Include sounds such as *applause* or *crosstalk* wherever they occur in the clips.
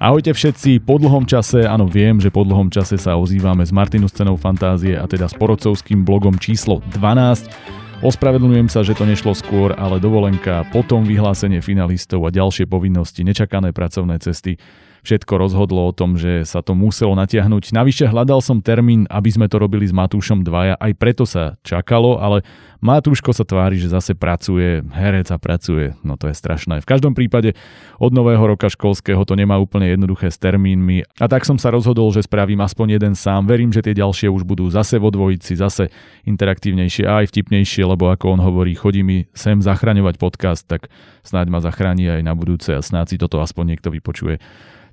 Ahojte všetci, po dlhom čase, áno viem, že po dlhom čase sa ozývame s Martinu Scenou Fantázie a teda s porodcovským blogom číslo 12. Ospravedlňujem sa, že to nešlo skôr, ale dovolenka, potom vyhlásenie finalistov a ďalšie povinnosti, nečakané pracovné cesty všetko rozhodlo o tom, že sa to muselo natiahnuť. Navyše hľadal som termín, aby sme to robili s Matúšom dvaja, aj preto sa čakalo, ale Matúško sa tvári, že zase pracuje, herec a pracuje, no to je strašné. V každom prípade od nového roka školského to nemá úplne jednoduché s termínmi a tak som sa rozhodol, že spravím aspoň jeden sám. Verím, že tie ďalšie už budú zase vo dvojici, zase interaktívnejšie a aj vtipnejšie, lebo ako on hovorí, chodí mi sem zachraňovať podcast, tak snáď ma zachráni aj na budúce a snáď si toto aspoň niekto vypočuje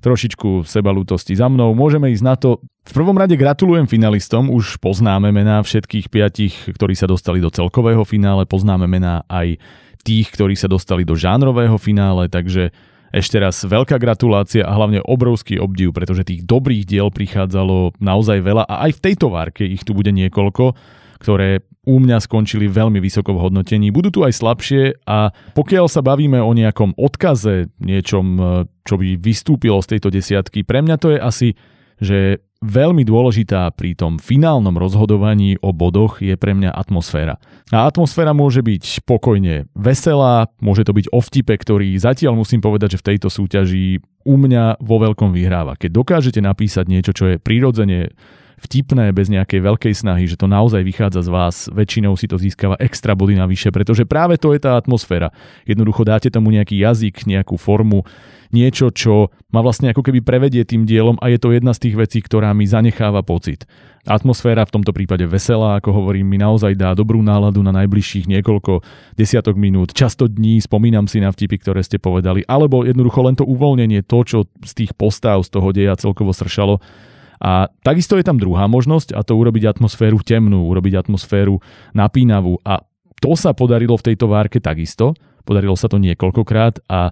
trošičku sebalútosti za mnou. Môžeme ísť na to. V prvom rade gratulujem finalistom, už poznáme mená všetkých piatich, ktorí sa dostali do celkového finále, poznáme mená aj tých, ktorí sa dostali do žánrového finále, takže ešte raz veľká gratulácia a hlavne obrovský obdiv, pretože tých dobrých diel prichádzalo naozaj veľa a aj v tejto várke ich tu bude niekoľko ktoré u mňa skončili veľmi vysoko v hodnotení. Budú tu aj slabšie a pokiaľ sa bavíme o nejakom odkaze, niečom, čo by vystúpilo z tejto desiatky, pre mňa to je asi, že veľmi dôležitá pri tom finálnom rozhodovaní o bodoch je pre mňa atmosféra. A atmosféra môže byť pokojne veselá, môže to byť o vtipe, ktorý zatiaľ musím povedať, že v tejto súťaži u mňa vo veľkom vyhráva. Keď dokážete napísať niečo, čo je prirodzene vtipné, bez nejakej veľkej snahy, že to naozaj vychádza z vás, väčšinou si to získava extra body navyše, pretože práve to je tá atmosféra. Jednoducho dáte tomu nejaký jazyk, nejakú formu, niečo, čo ma vlastne ako keby prevedie tým dielom a je to jedna z tých vecí, ktorá mi zanecháva pocit. Atmosféra v tomto prípade veselá, ako hovorím, mi naozaj dá dobrú náladu na najbližších niekoľko desiatok minút, často dní, spomínam si na vtipy, ktoré ste povedali, alebo jednoducho len to uvoľnenie, to, čo z tých postáv, z toho deja celkovo sršalo, a takisto je tam druhá možnosť a to urobiť atmosféru temnú, urobiť atmosféru napínavú a to sa podarilo v tejto várke takisto. Podarilo sa to niekoľkokrát a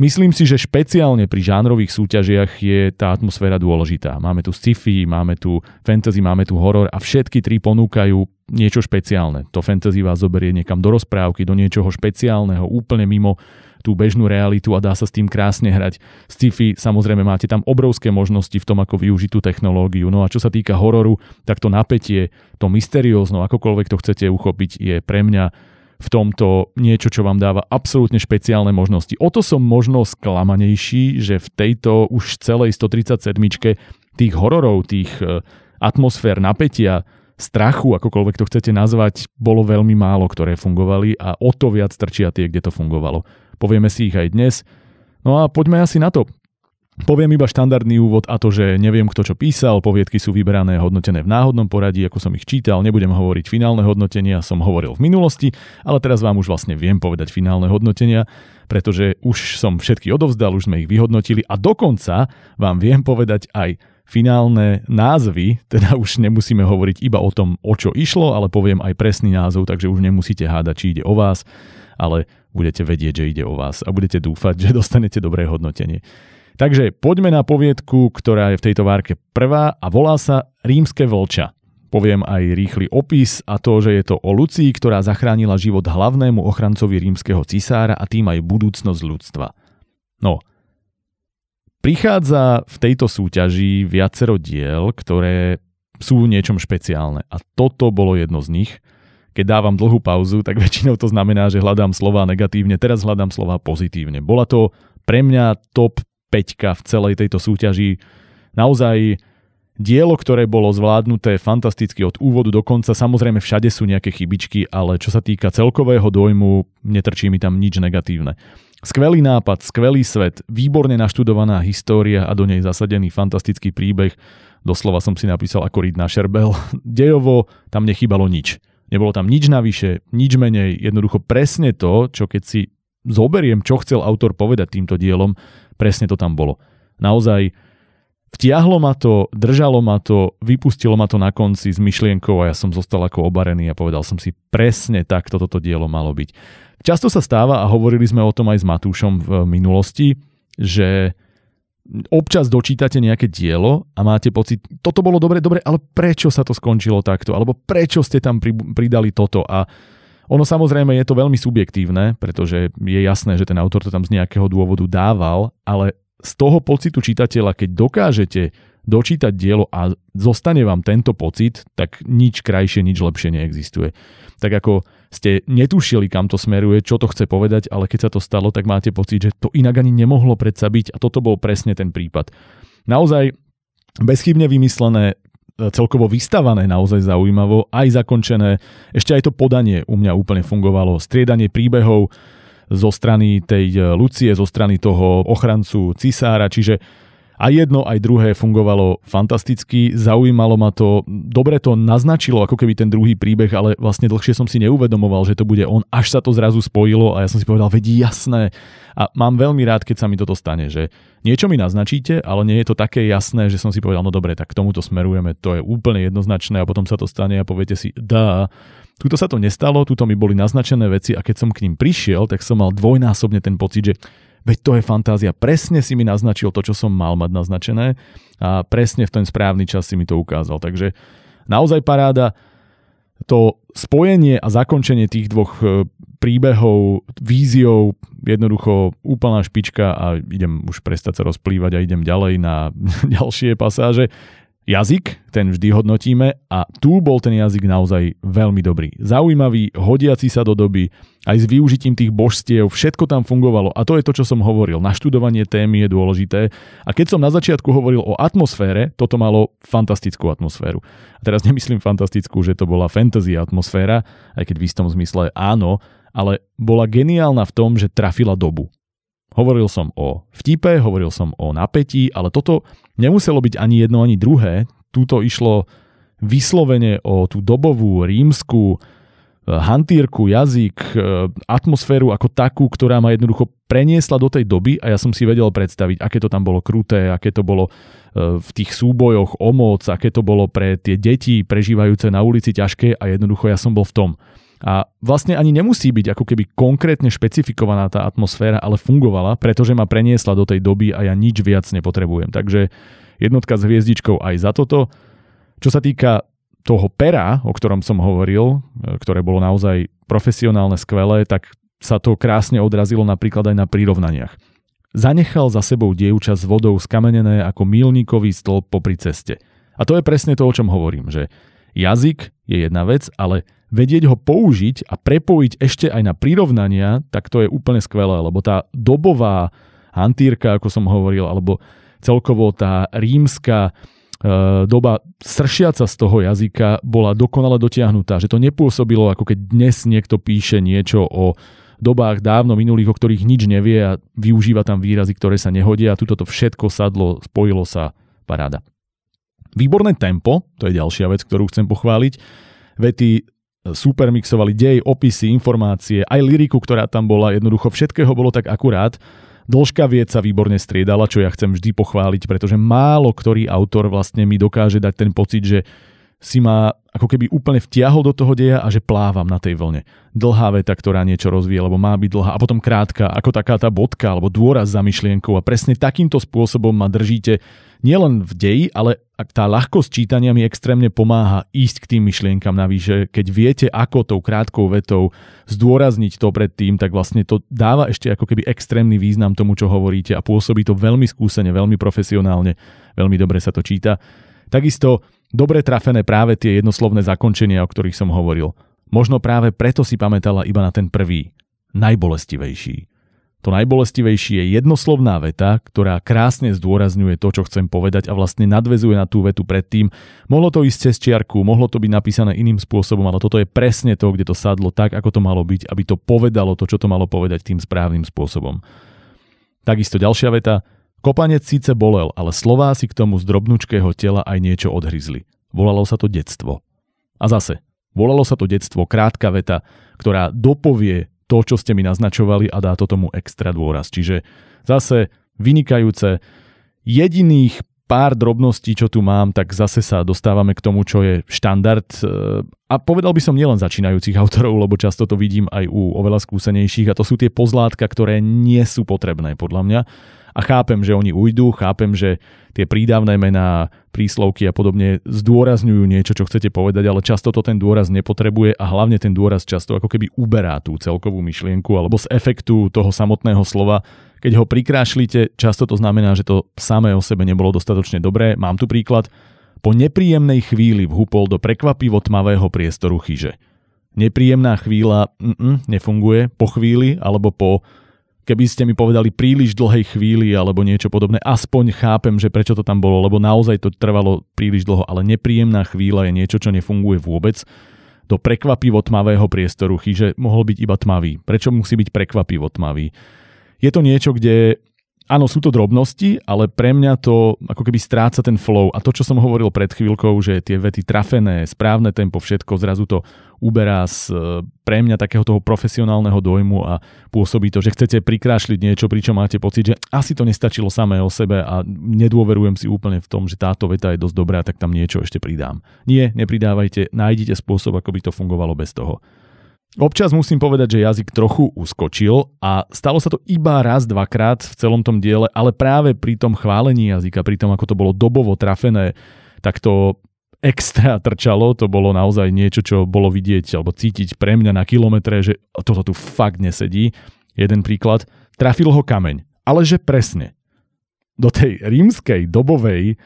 myslím si, že špeciálne pri žánrových súťažiach je tá atmosféra dôležitá. Máme tu sci-fi, máme tu fantasy, máme tu horor a všetky tri ponúkajú niečo špeciálne. To fantasy vás zoberie niekam do rozprávky, do niečoho špeciálneho, úplne mimo tú bežnú realitu a dá sa s tým krásne hrať. Sci-fi samozrejme máte tam obrovské možnosti v tom, ako využiť tú technológiu. No a čo sa týka hororu, tak to napätie, to mysteriózno, akokoľvek to chcete uchopiť, je pre mňa v tomto niečo, čo vám dáva absolútne špeciálne možnosti. O to som možno sklamanejší, že v tejto už celej 137 tých hororov, tých e, atmosfér napätia, strachu, akokoľvek to chcete nazvať, bolo veľmi málo, ktoré fungovali a o to viac trčia tie, kde to fungovalo. Povieme si ich aj dnes. No a poďme asi na to. Poviem iba štandardný úvod a to, že neviem kto čo písal, poviedky sú vyberané hodnotené v náhodnom poradí, ako som ich čítal, nebudem hovoriť finálne hodnotenia, som hovoril v minulosti, ale teraz vám už vlastne viem povedať finálne hodnotenia, pretože už som všetky odovzdal, už sme ich vyhodnotili a dokonca vám viem povedať aj finálne názvy, teda už nemusíme hovoriť iba o tom, o čo išlo, ale poviem aj presný názov, takže už nemusíte hádať, či ide o vás, ale budete vedieť, že ide o vás a budete dúfať, že *laughs* dostanete dobré hodnotenie. Takže poďme na poviedku, ktorá je v tejto várke prvá a volá sa Rímske vlča. Poviem aj rýchly opis a to, že je to o Lucii, ktorá zachránila život hlavnému ochrancovi rímskeho cisára a tým aj budúcnosť ľudstva. No, prichádza v tejto súťaži viacero diel, ktoré sú v niečom špeciálne a toto bolo jedno z nich – keď dávam dlhú pauzu, tak väčšinou to znamená, že hľadám slova negatívne, teraz hľadám slova pozitívne. Bola to pre mňa top 5 v celej tejto súťaži. Naozaj dielo, ktoré bolo zvládnuté fantasticky od úvodu do konca. Samozrejme všade sú nejaké chybičky, ale čo sa týka celkového dojmu, netrčí mi tam nič negatívne. Skvelý nápad, skvelý svet, výborne naštudovaná história a do nej zasadený fantastický príbeh. Doslova som si napísal ako Reed na Šerbel. *laughs* Dejovo tam nechybalo nič. Nebolo tam nič navyše, nič menej, jednoducho presne to, čo keď si zoberiem, čo chcel autor povedať týmto dielom, presne to tam bolo. Naozaj vtiahlo ma to, držalo ma to, vypustilo ma to na konci s myšlienkou a ja som zostal ako obarený a povedal som si presne tak toto dielo malo byť. Často sa stáva a hovorili sme o tom aj s Matúšom v minulosti, že občas dočítate nejaké dielo a máte pocit, toto bolo dobre, dobre, ale prečo sa to skončilo takto? Alebo prečo ste tam pridali toto? A ono samozrejme je to veľmi subjektívne, pretože je jasné, že ten autor to tam z nejakého dôvodu dával, ale z toho pocitu čitateľa, keď dokážete dočítať dielo a zostane vám tento pocit, tak nič krajšie, nič lepšie neexistuje. Tak ako ste netušili, kam to smeruje, čo to chce povedať, ale keď sa to stalo, tak máte pocit, že to inak ani nemohlo predsa byť a toto bol presne ten prípad. Naozaj bezchybne vymyslené, e, celkovo vystavané naozaj zaujímavo, aj zakončené. Ešte aj to podanie u mňa úplne fungovalo. Striedanie príbehov zo strany tej e, Lucie, zo strany toho ochrancu cisára, čiže a jedno, aj druhé fungovalo fantasticky, zaujímalo ma to, dobre to naznačilo ako keby ten druhý príbeh, ale vlastne dlhšie som si neuvedomoval, že to bude on, až sa to zrazu spojilo a ja som si povedal, vedí jasné. A mám veľmi rád, keď sa mi toto stane, že niečo mi naznačíte, ale nie je to také jasné, že som si povedal, no dobre, tak k tomuto smerujeme, to je úplne jednoznačné a potom sa to stane a poviete si, dá, Tuto sa to nestalo, tuto mi boli naznačené veci a keď som k ním prišiel, tak som mal dvojnásobne ten pocit, že veď to je fantázia, presne si mi naznačil to, čo som mal mať naznačené a presne v ten správny čas si mi to ukázal. Takže naozaj paráda, to spojenie a zakončenie tých dvoch e, príbehov, víziou, jednoducho úplná špička a idem už prestať sa rozplývať a idem ďalej na *laughs* ďalšie pasáže jazyk, ten vždy hodnotíme a tu bol ten jazyk naozaj veľmi dobrý. Zaujímavý, hodiaci sa do doby, aj s využitím tých božstiev, všetko tam fungovalo a to je to, čo som hovoril. Naštudovanie témy je dôležité a keď som na začiatku hovoril o atmosfére, toto malo fantastickú atmosféru. A teraz nemyslím fantastickú, že to bola fantasy atmosféra, aj keď v istom zmysle áno, ale bola geniálna v tom, že trafila dobu. Hovoril som o vtipe, hovoril som o napätí, ale toto nemuselo byť ani jedno, ani druhé. Túto išlo vyslovene o tú dobovú rímsku e, hantírku, jazyk, e, atmosféru ako takú, ktorá ma jednoducho preniesla do tej doby a ja som si vedel predstaviť, aké to tam bolo kruté, aké to bolo e, v tých súbojoch o moc, aké to bolo pre tie deti prežívajúce na ulici ťažké a jednoducho ja som bol v tom. A vlastne ani nemusí byť ako keby konkrétne špecifikovaná tá atmosféra, ale fungovala, pretože ma preniesla do tej doby a ja nič viac nepotrebujem. Takže jednotka s hviezdičkou aj za toto. Čo sa týka toho pera, o ktorom som hovoril, e, ktoré bolo naozaj profesionálne, skvelé, tak sa to krásne odrazilo napríklad aj na prirovnaniach. Zanechal za sebou dievča s vodou skamenené ako milníkový stĺp popri ceste. A to je presne to, o čom hovorím, že jazyk je jedna vec, ale vedieť ho použiť a prepojiť ešte aj na prirovnania, tak to je úplne skvelé, lebo tá dobová hantírka, ako som hovoril, alebo celkovo tá rímska e, doba sršiaca z toho jazyka bola dokonale dotiahnutá, že to nepôsobilo ako keď dnes niekto píše niečo o dobách dávno minulých, o ktorých nič nevie a využíva tam výrazy, ktoré sa nehodia a tuto to všetko sadlo, spojilo sa, paráda. Výborné tempo, to je ďalšia vec, ktorú chcem pochváliť. Vety super mixovali dej, opisy, informácie, aj liriku, ktorá tam bola, jednoducho všetkého bolo tak akurát. Dĺžka vied sa výborne striedala, čo ja chcem vždy pochváliť, pretože málo ktorý autor vlastne mi dokáže dať ten pocit, že si ma ako keby úplne vtiahol do toho deja a že plávam na tej vlne. Dlhá veta, ktorá niečo rozvíje, lebo má byť dlhá a potom krátka, ako taká tá bodka alebo dôraz za myšlienkou a presne takýmto spôsobom ma držíte nielen v deji, ale tá ľahkosť čítania mi extrémne pomáha ísť k tým myšlienkam navyše. Keď viete, ako tou krátkou vetou zdôrazniť to predtým, tak vlastne to dáva ešte ako keby extrémny význam tomu, čo hovoríte a pôsobí to veľmi skúsene, veľmi profesionálne, veľmi dobre sa to číta. Takisto Dobre trafené práve tie jednoslovné zakončenia, o ktorých som hovoril. Možno práve preto si pamätala iba na ten prvý, najbolestivejší. To najbolestivejšie je jednoslovná veta, ktorá krásne zdôrazňuje to, čo chcem povedať a vlastne nadvezuje na tú vetu predtým. Mohlo to ísť cez čiarku, mohlo to byť napísané iným spôsobom, ale toto je presne to, kde to sadlo tak, ako to malo byť, aby to povedalo to, čo to malo povedať tým správnym spôsobom. Takisto ďalšia veta, Kopanec síce bolel, ale Slováci k tomu z drobnučkého tela aj niečo odhryzli. Volalo sa to detstvo. A zase, volalo sa to detstvo, krátka veta, ktorá dopovie to, čo ste mi naznačovali a dá to tomu extra dôraz. Čiže zase vynikajúce. Jediných pár drobností, čo tu mám, tak zase sa dostávame k tomu, čo je štandard. E, a povedal by som nielen začínajúcich autorov, lebo často to vidím aj u oveľa skúsenejších a to sú tie pozlátka, ktoré nie sú potrebné podľa mňa A chápem, že oni ujdu, chápem, že tie prídavné mená, príslovky a podobne zdôrazňujú niečo, čo chcete povedať, ale často to ten dôraz nepotrebuje a hlavne ten dôraz často ako keby uberá tú celkovú myšlienku alebo z efektu toho samotného slova. Keď ho prikrášlite, často to znamená, že to samé o sebe nebolo dostatočne dobré. Mám tu príklad. Po nepríjemnej chvíli vhupol do prekvapivo tmavého priestoru chyže. Nepríjemná chvíľa mm, nefunguje po chvíli alebo po keby ste mi povedali príliš dlhej chvíli alebo niečo podobné, aspoň chápem, že prečo to tam bolo, lebo naozaj to trvalo príliš dlho, ale nepríjemná chvíľa je niečo, čo nefunguje vôbec. Do prekvapivo tmavého priestoru chyže mohol byť iba tmavý. Prečo musí byť prekvapivo tmavý? Je to niečo, kde Áno, sú to drobnosti, ale pre mňa to ako keby stráca ten flow. A to, čo som hovoril pred chvíľkou, že tie vety trafené, správne tempo, všetko, zrazu to uberá z e, pre mňa takého toho profesionálneho dojmu a pôsobí to, že chcete prikrášliť niečo, pričom máte pocit, že asi to nestačilo samé o sebe a nedôverujem si úplne v tom, že táto veta je dosť dobrá, tak tam niečo ešte pridám. Nie, nepridávajte, nájdite spôsob, ako by to fungovalo bez toho. Občas musím povedať, že jazyk trochu uskočil a stalo sa to iba raz, dvakrát v celom tom diele, ale práve pri tom chválení jazyka, pri tom, ako to bolo dobovo trafené, tak to extra *laughs* trčalo, to bolo naozaj niečo, čo bolo vidieť alebo cítiť pre mňa na kilometre, že toto tu fakt nesedí. Jeden príklad, trafil ho kameň, ale že presne. Do tej rímskej dobovej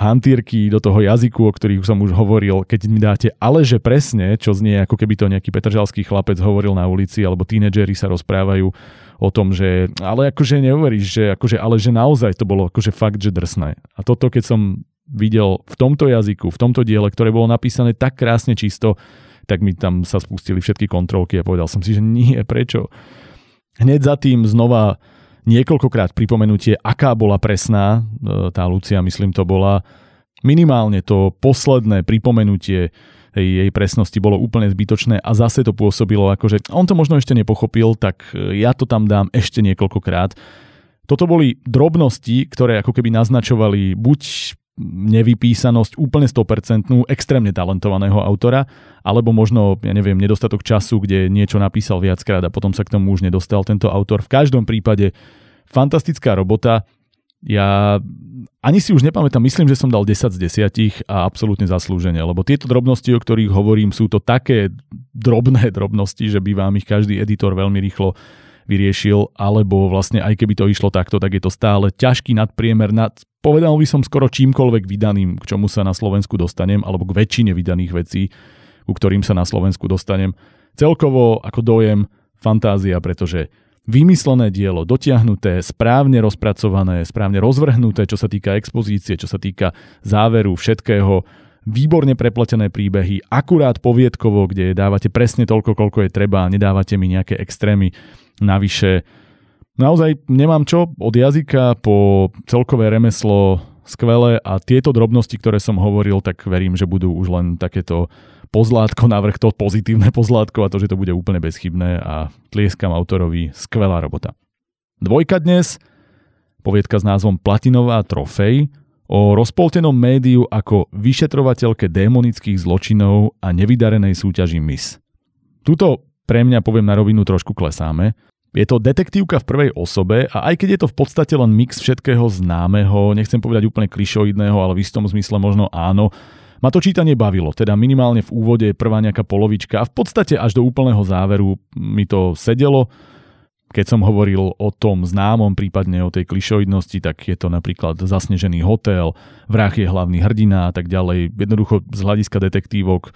hantírky, do toho jazyku, o ktorých som už hovoril, keď mi dáte ale že presne, čo znie ako keby to nejaký petržalský chlapec hovoril na ulici, alebo tínedžeri sa rozprávajú o tom, že ale akože neuveríš, že akože, ale že naozaj to bolo akože fakt, že drsné. A toto, keď som videl v tomto jazyku, v tomto diele, ktoré bolo napísané tak krásne čisto, tak mi tam sa spustili všetky kontrolky a povedal som si, že nie, prečo? Hneď za tým znova niekoľkokrát pripomenutie, aká bola presná, e, tá Lucia, myslím, to bola. Minimálne to posledné pripomenutie jej presnosti bolo úplne zbytočné a zase to pôsobilo ako, že on to možno ešte nepochopil, tak e, ja to tam dám ešte niekoľkokrát. Toto boli drobnosti, ktoré ako keby naznačovali buď nevypísanosť úplne 100%, extrémne talentovaného autora, alebo možno, ja neviem, nedostatok času, kde niečo napísal viackrát a potom sa k tomu už nedostal tento autor. V každom prípade fantastická robota. Ja ani si už nepamätám, myslím, že som dal 10 z 10 a absolútne zaslúžene, lebo tieto drobnosti, o ktorých hovorím, sú to také drobné *laughs* drobnosti, že by vám ich každý editor veľmi rýchlo vyriešil, alebo vlastne aj keby to išlo takto, tak je to stále ťažký nadpriemer nad povedal by som skoro čímkoľvek vydaným, k čomu sa na Slovensku dostanem, alebo k väčšine vydaných vecí, ku ktorým sa na Slovensku dostanem. Celkovo ako dojem fantázia, pretože vymyslené dielo, dotiahnuté, správne rozpracované, správne rozvrhnuté, čo sa týka expozície, čo sa týka záveru všetkého, výborne prepletené príbehy, akurát poviedkovo, kde dávate presne toľko, koľko je treba a nedávate mi nejaké extrémy navyše Naozaj nemám čo od jazyka po celkové remeslo skvelé a tieto drobnosti, ktoré som hovoril, tak verím, že budú už len takéto pozlátko navrh to pozitívne pozlátko a to, že to bude úplne bezchybné a tlieskam autorovi skvelá robota. Dvojka dnes, poviedka s názvom Platinová trofej, o rozpoltenom médiu ako vyšetrovateľke démonických zločinov a nevydarenej súťaži Miss. Tuto pre mňa poviem na rovinu trošku klesáme, je to detektívka v prvej osobe a aj keď je to v podstate len mix všetkého známeho, nechcem povedať úplne klišoidného, ale v istom zmysle možno áno, ma to čítanie bavilo, teda minimálne v úvode prvá nejaká polovička a v podstate až do úplného záveru mi to sedelo. Keď som hovoril o tom známom, prípadne o tej klišoidnosti, tak je to napríklad zasnežený hotel, vrah je hlavný hrdina a tak ďalej. Jednoducho z hľadiska detektívok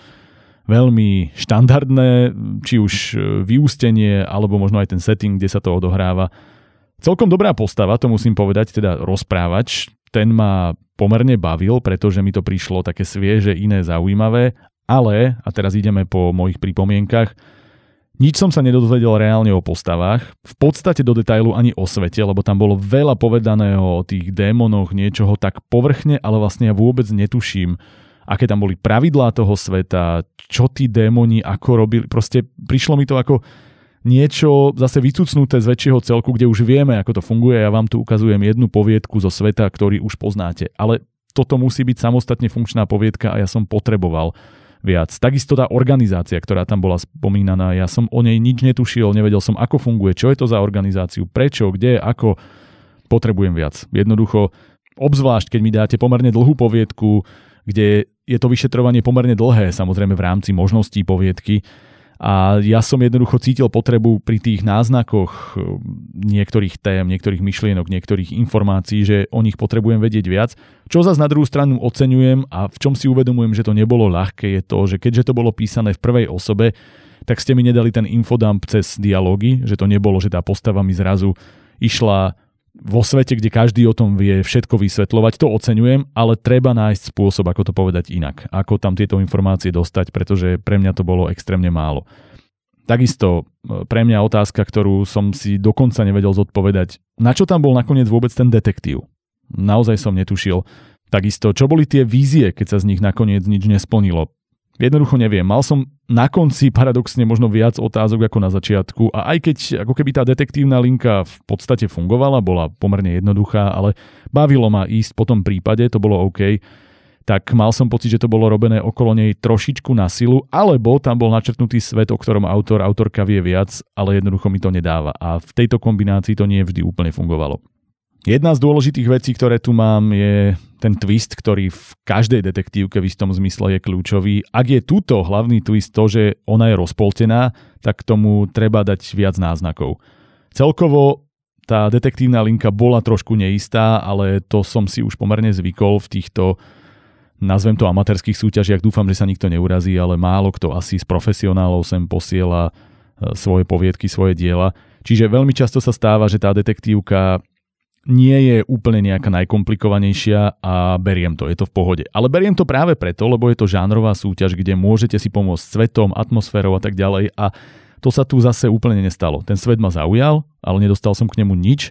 veľmi štandardné, či už e, vyústenie, alebo možno aj ten setting, kde sa to odohráva. Celkom dobrá postava, to musím povedať, teda rozprávač. Ten ma pomerne bavil, pretože mi to prišlo také svieže, iné, zaujímavé. Ale, a teraz ideme po mojich pripomienkach, nič som sa nedozvedel reálne o postavách, v podstate do detailu ani o svete, lebo tam bolo veľa povedaného o tých démonoch, niečoho tak povrchne, ale vlastne ja vôbec netuším, aké tam boli pravidlá toho sveta, čo tí démoni ako robili. Proste prišlo mi to ako niečo zase vycucnuté z väčšieho celku, kde už vieme, ako to funguje. Ja vám tu ukazujem jednu poviedku zo sveta, ktorý už poznáte. Ale toto musí byť samostatne funkčná poviedka a ja som potreboval viac. Takisto tá organizácia, ktorá tam bola spomínaná, ja som o nej nič netušil, nevedel som, ako funguje, čo je to za organizáciu, prečo, kde, ako. potrebujem viac. Jednoducho, obzvlášť keď mi dáte pomerne dlhú poviedku, kde je to vyšetrovanie pomerne dlhé, samozrejme v rámci možností poviedky, a ja som jednoducho cítil potrebu pri tých náznakoch eh, niektorých tém, niektorých myšlienok, niektorých informácií, že o nich potrebujem vedieť viac. Čo zase na druhú stranu oceňujem a v čom si uvedomujem, že to nebolo ľahké, je to, že keďže to bolo písané v prvej osobe, tak ste mi nedali ten infodump cez dialógy, že to nebolo, že tá postava mi zrazu išla vo svete, kde každý o tom vie všetko vysvetľovať, to oceňujem, ale treba nájsť spôsob, ako to povedať inak. Ako tam tieto informácie dostať, pretože pre mňa to bolo extrémne málo. Takisto e, pre mňa otázka, ktorú som si dokonca nevedel zodpovedať, na čo tam bol nakoniec vôbec ten detektív? Naozaj som netušil. Takisto, čo boli tie vízie, keď sa z nich nakoniec nič nesplnilo? Jednoducho neviem. Mal som na konci paradoxne možno viac otázok ako na začiatku a aj keď ako keby tá detektívna linka v podstate fungovala, bola pomerne jednoduchá, ale bavilo ma ísť po tom prípade, to bolo OK, tak mal som pocit, že to bolo robené okolo nej trošičku na silu, alebo tam bol načrtnutý svet, o ktorom autor, autorka vie viac, ale jednoducho mi to nedáva. A v tejto kombinácii to nie vždy úplne fungovalo. Jedna z dôležitých vecí, ktoré tu mám, je ten twist, ktorý v každej detektívke v istom zmysle je kľúčový. Ak je túto hlavný twist to, že ona je rozpoltená, tak tomu treba dať viac náznakov. Celkovo tá detektívna linka bola trošku neistá, ale to som si už pomerne zvykol v týchto nazvem to amatérských súťažiach. Dúfam, že sa nikto neurazí, ale málo kto asi z profesionálov sem posiela e, svoje poviedky, svoje diela. Čiže veľmi často sa stáva, že tá detektívka nie je úplne nejaká najkomplikovanejšia a beriem to, je to v pohode. Ale beriem to práve preto, lebo je to žánrová súťaž, kde môžete si pomôcť svetom, atmosférou a tak ďalej a to sa tu zase úplne nestalo. Ten svet ma zaujal, ale nedostal som k nemu nič.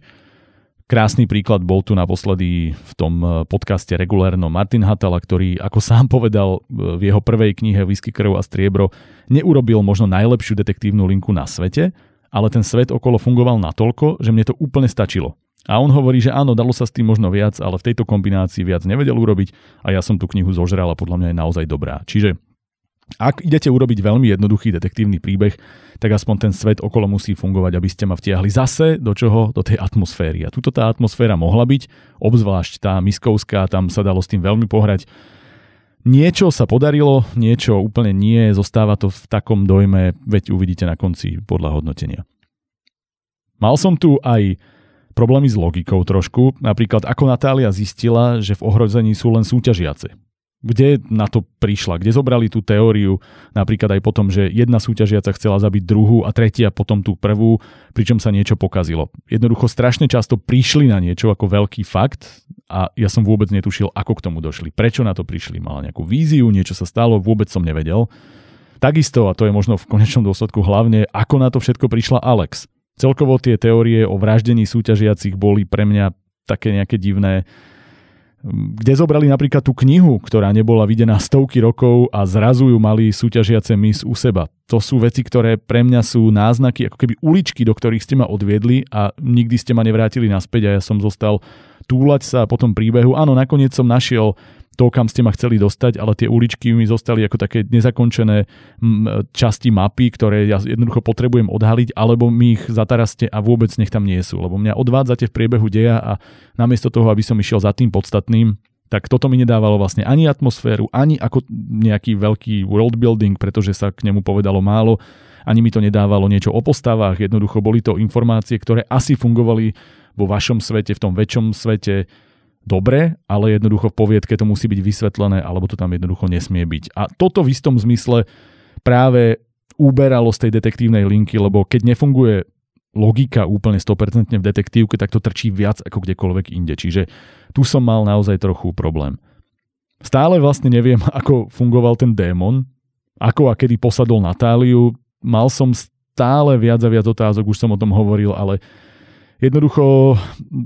Krásny príklad bol tu naposledy v tom eh, podcaste regulérno Martin Hatala, ktorý, ako sám povedal eh, v jeho prvej knihe Whisky, krv a striebro, neurobil možno najlepšiu detektívnu linku na svete, ale ten svet okolo fungoval natoľko, že mne to úplne stačilo. A on hovorí, že áno, dalo sa s tým možno viac, ale v tejto kombinácii viac nevedel urobiť a ja som tú knihu zožral a podľa mňa je naozaj dobrá. Čiže ak idete urobiť veľmi jednoduchý detektívny príbeh, tak aspoň ten svet okolo musí fungovať, aby ste ma vtiahli zase do čoho? Do tej atmosféry. A tuto tá atmosféra mohla byť, obzvlášť tá miskovská, tam sa dalo s tým veľmi pohrať. Niečo sa podarilo, niečo úplne nie, zostáva to v takom dojme, veď uvidíte na konci podľa hodnotenia. Mal som tu aj problémy s logikou trošku. Napríklad ako Natália zistila, že v ohrození sú len súťažiace. Kde na to prišla? Kde zobrali tú teóriu? Napríklad aj potom, že jedna súťažiaca chcela zabiť druhú a tretia potom tú prvú, pričom sa niečo pokazilo. Jednoducho strašne často prišli na niečo ako veľký fakt a ja som vôbec netušil, ako k tomu došli. Prečo na to prišli? Mala nejakú víziu, niečo sa stalo, vôbec som nevedel. Takisto, a to je možno v konečnom dôsledku hlavne, ako na to všetko prišla Alex. Celkovo tie teórie o vraždení súťažiacich boli pre mňa také nejaké divné, kde zobrali napríklad tú knihu, ktorá nebola videná stovky rokov a zrazu ju mali súťažiace mis u seba. To sú veci, ktoré pre mňa sú náznaky, ako keby uličky, do ktorých ste ma odviedli a nikdy ste ma nevrátili naspäť a ja som zostal túlať sa po tom príbehu. Áno, nakoniec som našiel to, kam ste ma chceli dostať, ale tie uličky mi zostali ako také nezakončené časti mapy, ktoré ja jednoducho potrebujem odhaliť, alebo mi ich zataraste a vôbec nech tam nie sú, lebo mňa odvádzate v priebehu deja a namiesto toho, aby som išiel za tým podstatným, tak toto mi nedávalo vlastne ani atmosféru, ani ako nejaký veľký world building, pretože sa k nemu povedalo málo, ani mi to nedávalo niečo o postavách, jednoducho boli to informácie, ktoré asi fungovali vo vašom svete, v tom väčšom svete, dobre, ale jednoducho v poviedke to musí byť vysvetlené, alebo to tam jednoducho nesmie byť. A toto v istom zmysle práve uberalo z tej detektívnej linky, lebo keď nefunguje logika úplne 100% v detektívke, tak to trčí viac ako kdekoľvek inde. Čiže tu som mal naozaj trochu problém. Stále vlastne neviem, *laughs* ako fungoval ten démon, ako a kedy posadol Natáliu. Mal som stále viac a viac otázok, už som o tom hovoril, ale Jednoducho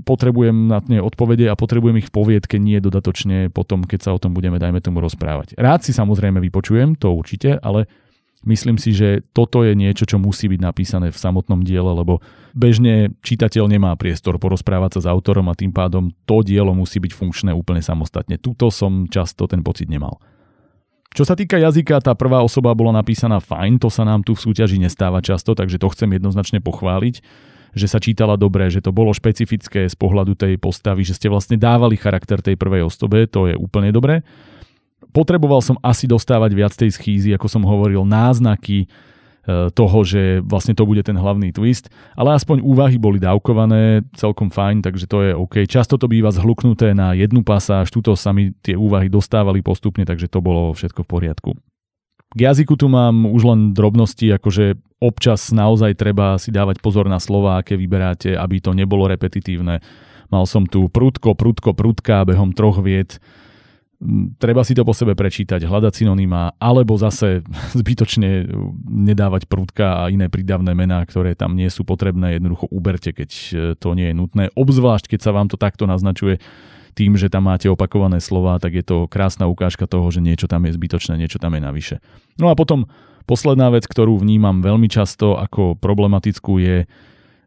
potrebujem na ne odpovede a potrebujem ich v poviedke, nie dodatočne potom, keď sa o tom budeme, dajme tomu, rozprávať. Rád si samozrejme vypočujem, to určite, ale myslím si, že toto je niečo, čo musí byť napísané v samotnom diele, lebo bežne čitateľ nemá priestor porozprávať sa s autorom a tým pádom to dielo musí byť funkčné úplne samostatne. Tuto som často ten pocit nemal. Čo sa týka jazyka, tá prvá osoba bola napísaná fajn, to sa nám tu v súťaži nestáva často, takže to chcem jednoznačne pochváliť. Že sa čítala dobre, že to bolo špecifické z pohľadu tej postavy, že ste vlastne dávali charakter tej prvej osobe, to je úplne dobré. Potreboval som asi dostávať viac tej schýzy, ako som hovoril, náznaky e, toho, že vlastne to bude ten hlavný twist, ale aspoň úvahy boli dávkované, celkom fajn, takže to je OK. Často to býva zhluknuté na jednu pasáž, tuto sa mi tie úvahy dostávali postupne, takže to bolo všetko v poriadku. K jazyku tu mám už len drobnosti, akože občas naozaj treba si dávať pozor na slova, aké vyberáte, aby to nebolo repetitívne. Mal som tu prudko, prudko, prudká behom troch viet. Mm, treba si to po sebe prečítať, hľadať synonymá, alebo zase *laughs* zbytočne nedávať prudka a iné prídavné mená, ktoré tam nie sú potrebné, jednoducho uberte, keď to nie je nutné. Obzvlášť, keď sa vám to takto naznačuje tým, že tam máte opakované slova, tak je to krásna ukážka toho, že niečo tam je zbytočné, niečo tam je navyše. No a potom posledná vec, ktorú vnímam veľmi často ako problematickú je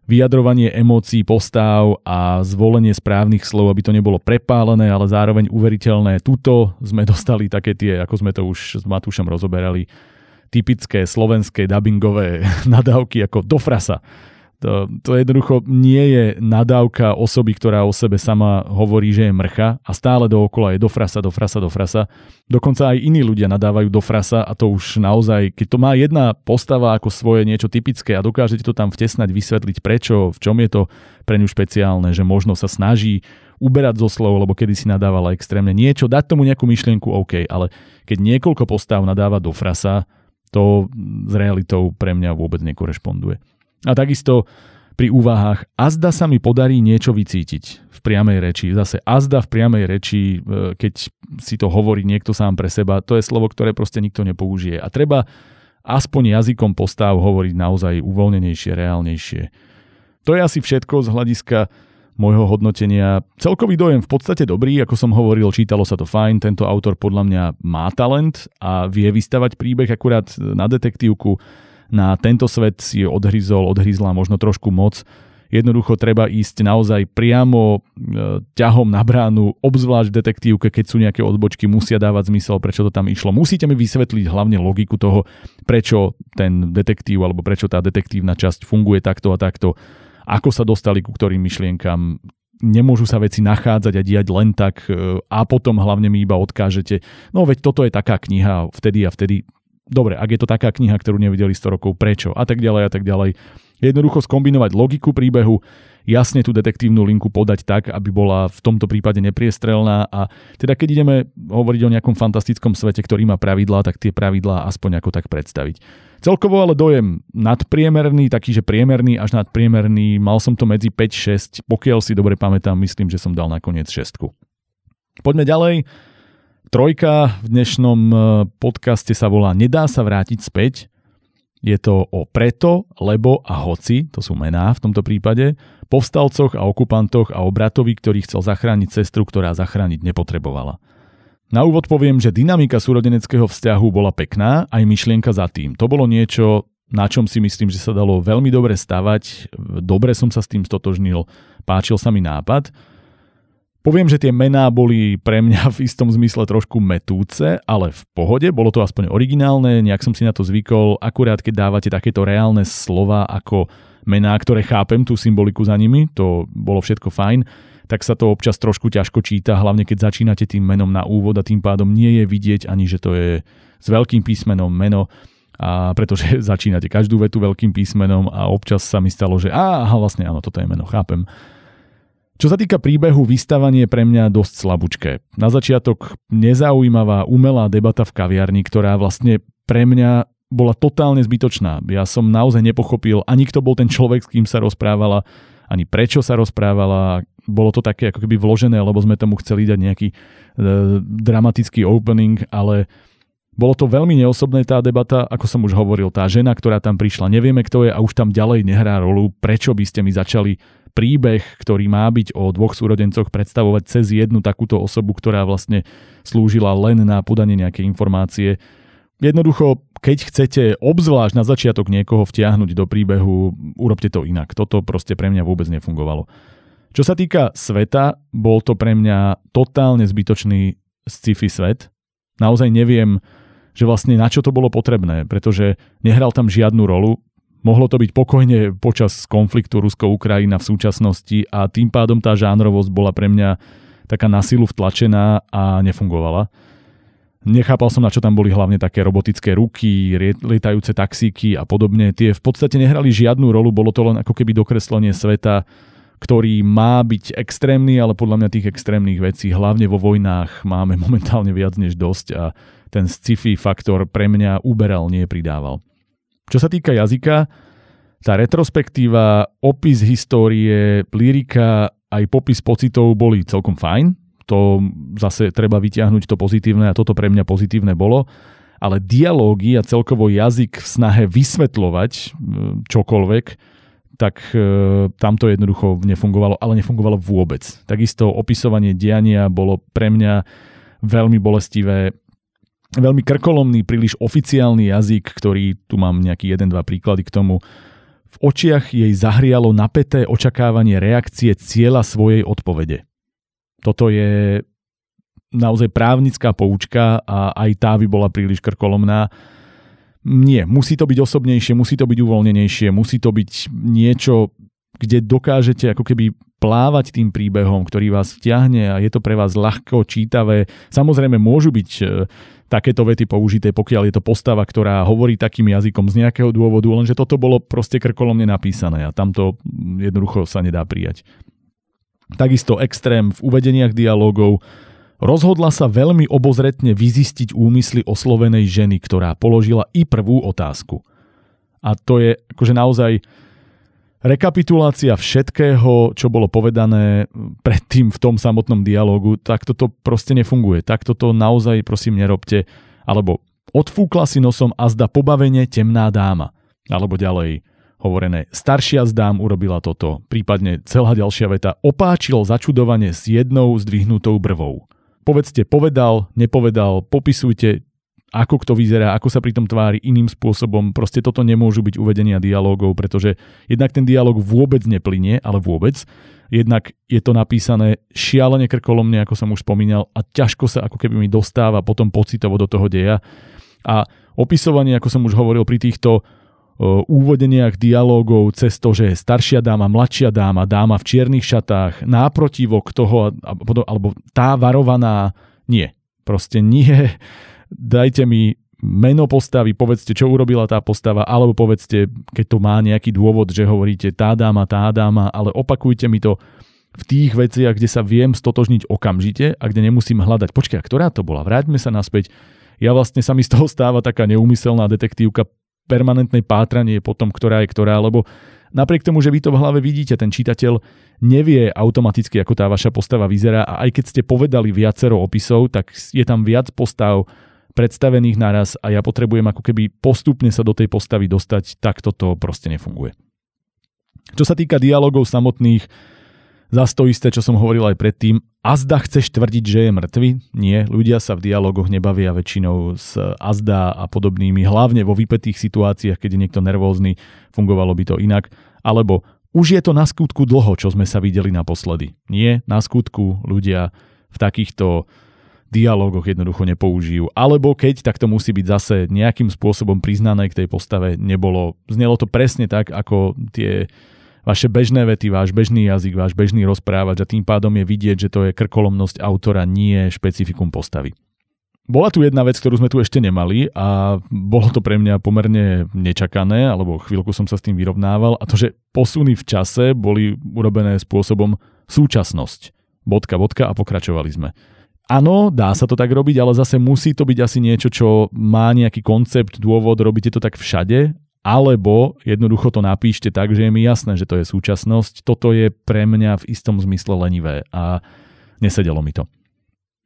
vyjadrovanie emócií, postáv a zvolenie správnych slov, aby to nebolo prepálené, ale zároveň uveriteľné. Tuto sme *laughs* dostali také tie, ako sme to už s Matúšom rozoberali, typické slovenské dubbingové *laughs* nadávky ako do frasa. To, to jednoducho nie je nadávka osoby, ktorá o sebe sama hovorí, že je mrcha a stále dookola je do frasa, do frasa, do frasa. Dokonca aj iní ľudia nadávajú do frasa a to už naozaj, keď to má jedna postava ako svoje niečo typické a dokážete to tam vtesnať, vysvetliť prečo, v čom je to pre ňu špeciálne, že možno sa snaží uberať zo slov, lebo kedy si nadávala extrémne niečo, dať tomu nejakú myšlienku, OK, ale keď niekoľko postav nadáva do frasa, to s realitou pre mňa vôbec nekorešponduje. A takisto pri úvahách azda sa mi podarí niečo vycítiť v priamej reči. Zase azda v priamej reči, e, keď si to hovorí niekto sám pre seba, to je slovo, ktoré proste nikto nepoužije. A treba aspoň jazykom postav hovoriť naozaj uvoľnenejšie, reálnejšie. To je asi všetko z hľadiska môjho hodnotenia. Celkový dojem v podstate dobrý, ako som hovoril, čítalo sa to fajn, tento autor podľa mňa má talent a vie vystavať príbeh akurát na detektívku na tento svet si odhryzol, odhryzla možno trošku moc. Jednoducho treba ísť naozaj priamo e, ťahom na bránu, obzvlášť detektívke, keď sú nejaké odbočky, musia dávať zmysel, prečo to tam išlo. Musíte mi vysvetliť hlavne logiku toho, prečo ten detektív alebo prečo tá detektívna časť funguje takto a takto, ako sa dostali ku ktorým myšlienkam, nemôžu sa veci nachádzať a diať len tak e, a potom hlavne mi iba odkážete, no veď toto je taká kniha, vtedy a vtedy dobre, ak je to taká kniha, ktorú nevideli 100 rokov, prečo a tak ďalej a tak ďalej. Jednoducho skombinovať logiku príbehu, jasne tú detektívnu linku podať tak, aby bola v tomto prípade nepriestrelná a teda keď ideme hovoriť o nejakom fantastickom svete, ktorý má pravidlá, tak tie pravidlá aspoň ako tak predstaviť. Celkovo ale dojem nadpriemerný, taký, že priemerný až nadpriemerný, mal som to medzi 5-6, pokiaľ si dobre pamätám, myslím, že som dal nakoniec 6. Poďme ďalej. Trojka v dnešnom e, podcaste sa volá Nedá sa vrátiť späť. Je to o preto, lebo a hoci, to sú mená v tomto prípade, povstalcoch a okupantoch a o bratovi, ktorý chcel zachrániť sestru, ktorá zachrániť nepotrebovala. Na úvod poviem, že dynamika súrodeneckého vzťahu bola pekná, aj myšlienka za tým. To bolo niečo, na čom si myslím, že sa dalo veľmi dobre stavať. Dobre som sa s tým stotožnil, páčil sa mi nápad. Poviem, že tie mená boli pre mňa *laughs* v istom zmysle trošku metúce, ale v pohode, bolo to aspoň originálne, nejak som si na to zvykol, akurát keď dávate takéto reálne slova ako mená, ktoré chápem, tú symboliku za nimi, to bolo všetko fajn, tak sa to občas trošku ťažko číta, hlavne keď začínate tým menom na úvod a tým pádom nie je vidieť ani, že to je s veľkým písmenom meno, a pretože *laughs* začínate každú vetu veľkým písmenom a občas sa mi stalo, že aha, vlastne áno, toto je meno, chápem. Čo sa týka príbehu, vystavanie pre mňa dosť slabúčké. Na začiatok nezaujímavá umelá debata v kaviarni, ktorá vlastne pre mňa bola totálne zbytočná. Ja som naozaj nepochopil ani kto bol ten človek, s kým sa rozprávala, ani prečo sa rozprávala. Bolo to také ako keby vložené, lebo sme tomu chceli dať nejaký e, dramatický opening, ale bolo to veľmi neosobné tá debata, ako som už hovoril, tá žena, ktorá tam prišla, nevieme kto je a už tam ďalej nehrá rolu, prečo by ste mi začali príbeh, ktorý má byť o dvoch súrodencoch, predstavovať cez jednu takúto osobu, ktorá vlastne slúžila len na podanie nejakej informácie. Jednoducho, keď chcete obzvlášť na začiatok niekoho vtiahnuť do príbehu, urobte to inak. Toto proste pre mňa vôbec nefungovalo. Čo sa týka sveta, bol to pre mňa totálne zbytočný sci-fi svet. Naozaj neviem, že vlastne na čo to bolo potrebné, pretože nehral tam žiadnu rolu Mohlo to byť pokojne počas konfliktu Rusko-Ukrajina v súčasnosti a tým pádom tá žánrovosť bola pre mňa taká na silu vtlačená a nefungovala. Nechápal som, na čo tam boli hlavne také robotické ruky, lietajúce taxíky a podobne. Tie v podstate nehrali žiadnu rolu, bolo to len ako keby dokreslenie sveta, ktorý má byť extrémny, ale podľa mňa tých extrémnych vecí, hlavne vo vojnách, máme *laughs* momentálne viac než dosť a ten sci-fi faktor pre mňa uberal, nie pridával. Čo sa týka jazyka, tá retrospektíva, opis histórie, lyrika, aj popis pocitov boli celkom fajn, to zase treba vyťahnuť to pozitívne a toto pre mňa pozitívne bolo. Ale dialógy a celkovo jazyk v snahe vysvetľovať e, čokoľvek, tak e, tam to jednoducho nefungovalo, ale nefungovalo vôbec. Takisto opisovanie diania bolo pre mňa veľmi bolestivé, veľmi krkolomný, príliš oficiálny jazyk, ktorý tu mám nejaký jeden, dva príklady k tomu. V očiach jej zahrialo napäté očakávanie reakcie cieľa svojej odpovede. Toto je naozaj právnická poučka a aj tá by bola príliš krkolomná. Nie, musí to byť osobnejšie, musí to byť uvoľnenejšie, musí to byť niečo, kde dokážete ako keby plávať tým príbehom, ktorý vás vtiahne a je to pre vás ľahko čítavé. Samozrejme môžu byť e, takéto vety použité, pokiaľ je to postava, ktorá hovorí takým jazykom z nejakého dôvodu, lenže toto bolo proste krkolomne napísané a tamto jednoducho sa nedá prijať. Takisto extrém v uvedeniach dialogov. Rozhodla sa veľmi obozretne vyzistiť úmysly oslovenej ženy, ktorá položila i prvú otázku. A to je akože naozaj rekapitulácia všetkého, čo bolo povedané predtým v tom samotnom dialogu, tak toto proste nefunguje. Tak toto naozaj prosím nerobte. Alebo odfúkla si nosom a zda pobavenie temná dáma. Alebo ďalej hovorené staršia z dám urobila toto, prípadne celá ďalšia veta opáčil začudovanie s jednou zdvihnutou brvou. Povedzte povedal, nepovedal, popisujte, ako kto vyzerá, ako sa pri tom tvári iným spôsobom. Proste toto nemôžu byť uvedenia dialogov, pretože jednak ten dialog vôbec neplynie, ale vôbec. Jednak je to napísané šialene krkolomne, ako som už spomínal, a ťažko sa ako keby mi dostáva potom pocitovo do toho deja. A opisovanie, ako som už hovoril, pri týchto úvodeniach dialógov cez to, že staršia dáma, mladšia dáma, dáma v čiernych šatách, náprotivok toho, alebo tá varovaná, nie. Proste nie. Dajte mi meno postavy, povedzte, čo urobila tá postava, alebo povedzte, keď to má nejaký dôvod, že hovoríte tá dáma, tá dáma, ale opakujte mi to v tých veciach, kde sa viem stotožniť okamžite a kde nemusím hľadať, počkaj, ktorá to bola, vráťme sa naspäť. Ja vlastne sa mi z toho stáva taká neúmyselná detektívka. Permanentné pátranie po tom, ktorá je ktorá, lebo napriek tomu, že vy to v hlave vidíte, ten čitateľ nevie automaticky, ako tá vaša postava vyzerá a aj keď ste povedali viacero opisov, tak je tam viac postav predstavených naraz a ja potrebujem ako keby postupne sa do tej postavy dostať, tak toto proste nefunguje. Čo sa týka dialogov samotných, Zas to isté, čo som hovoril aj predtým. Azda chceš tvrdiť, že je mŕtvy? Nie, ľudia sa v dialogoch nebavia väčšinou s Azda a podobnými, hlavne vo vypetých situáciách, keď je niekto nervózny, fungovalo by to inak. Alebo už je to na skutku dlho, čo sme sa videli naposledy. Nie, na skutku ľudia v takýchto dialogoch jednoducho nepoužijú. Alebo keď, tak to musí byť zase nejakým spôsobom priznané k tej postave. Nebolo, znelo to presne tak, ako tie vaše bežné vety, váš bežný jazyk, váš bežný rozprávač a tým pádom je vidieť, že to je krkolomnosť autora, nie špecifikum postavy. Bola tu jedna vec, ktorú sme tu ešte nemali a bolo to pre mňa pomerne nečakané, alebo chvíľku som sa s tým vyrovnával a to, že posuny v čase boli urobené spôsobom súčasnosť. Bodka, bodka a pokračovali sme. Áno, dá sa to tak robiť, ale zase musí to byť asi niečo, čo má nejaký koncept, dôvod, robíte to tak všade alebo jednoducho to napíšte tak, že je mi jasné, že to je súčasnosť. Toto je pre mňa v istom zmysle lenivé a nesedelo mi to.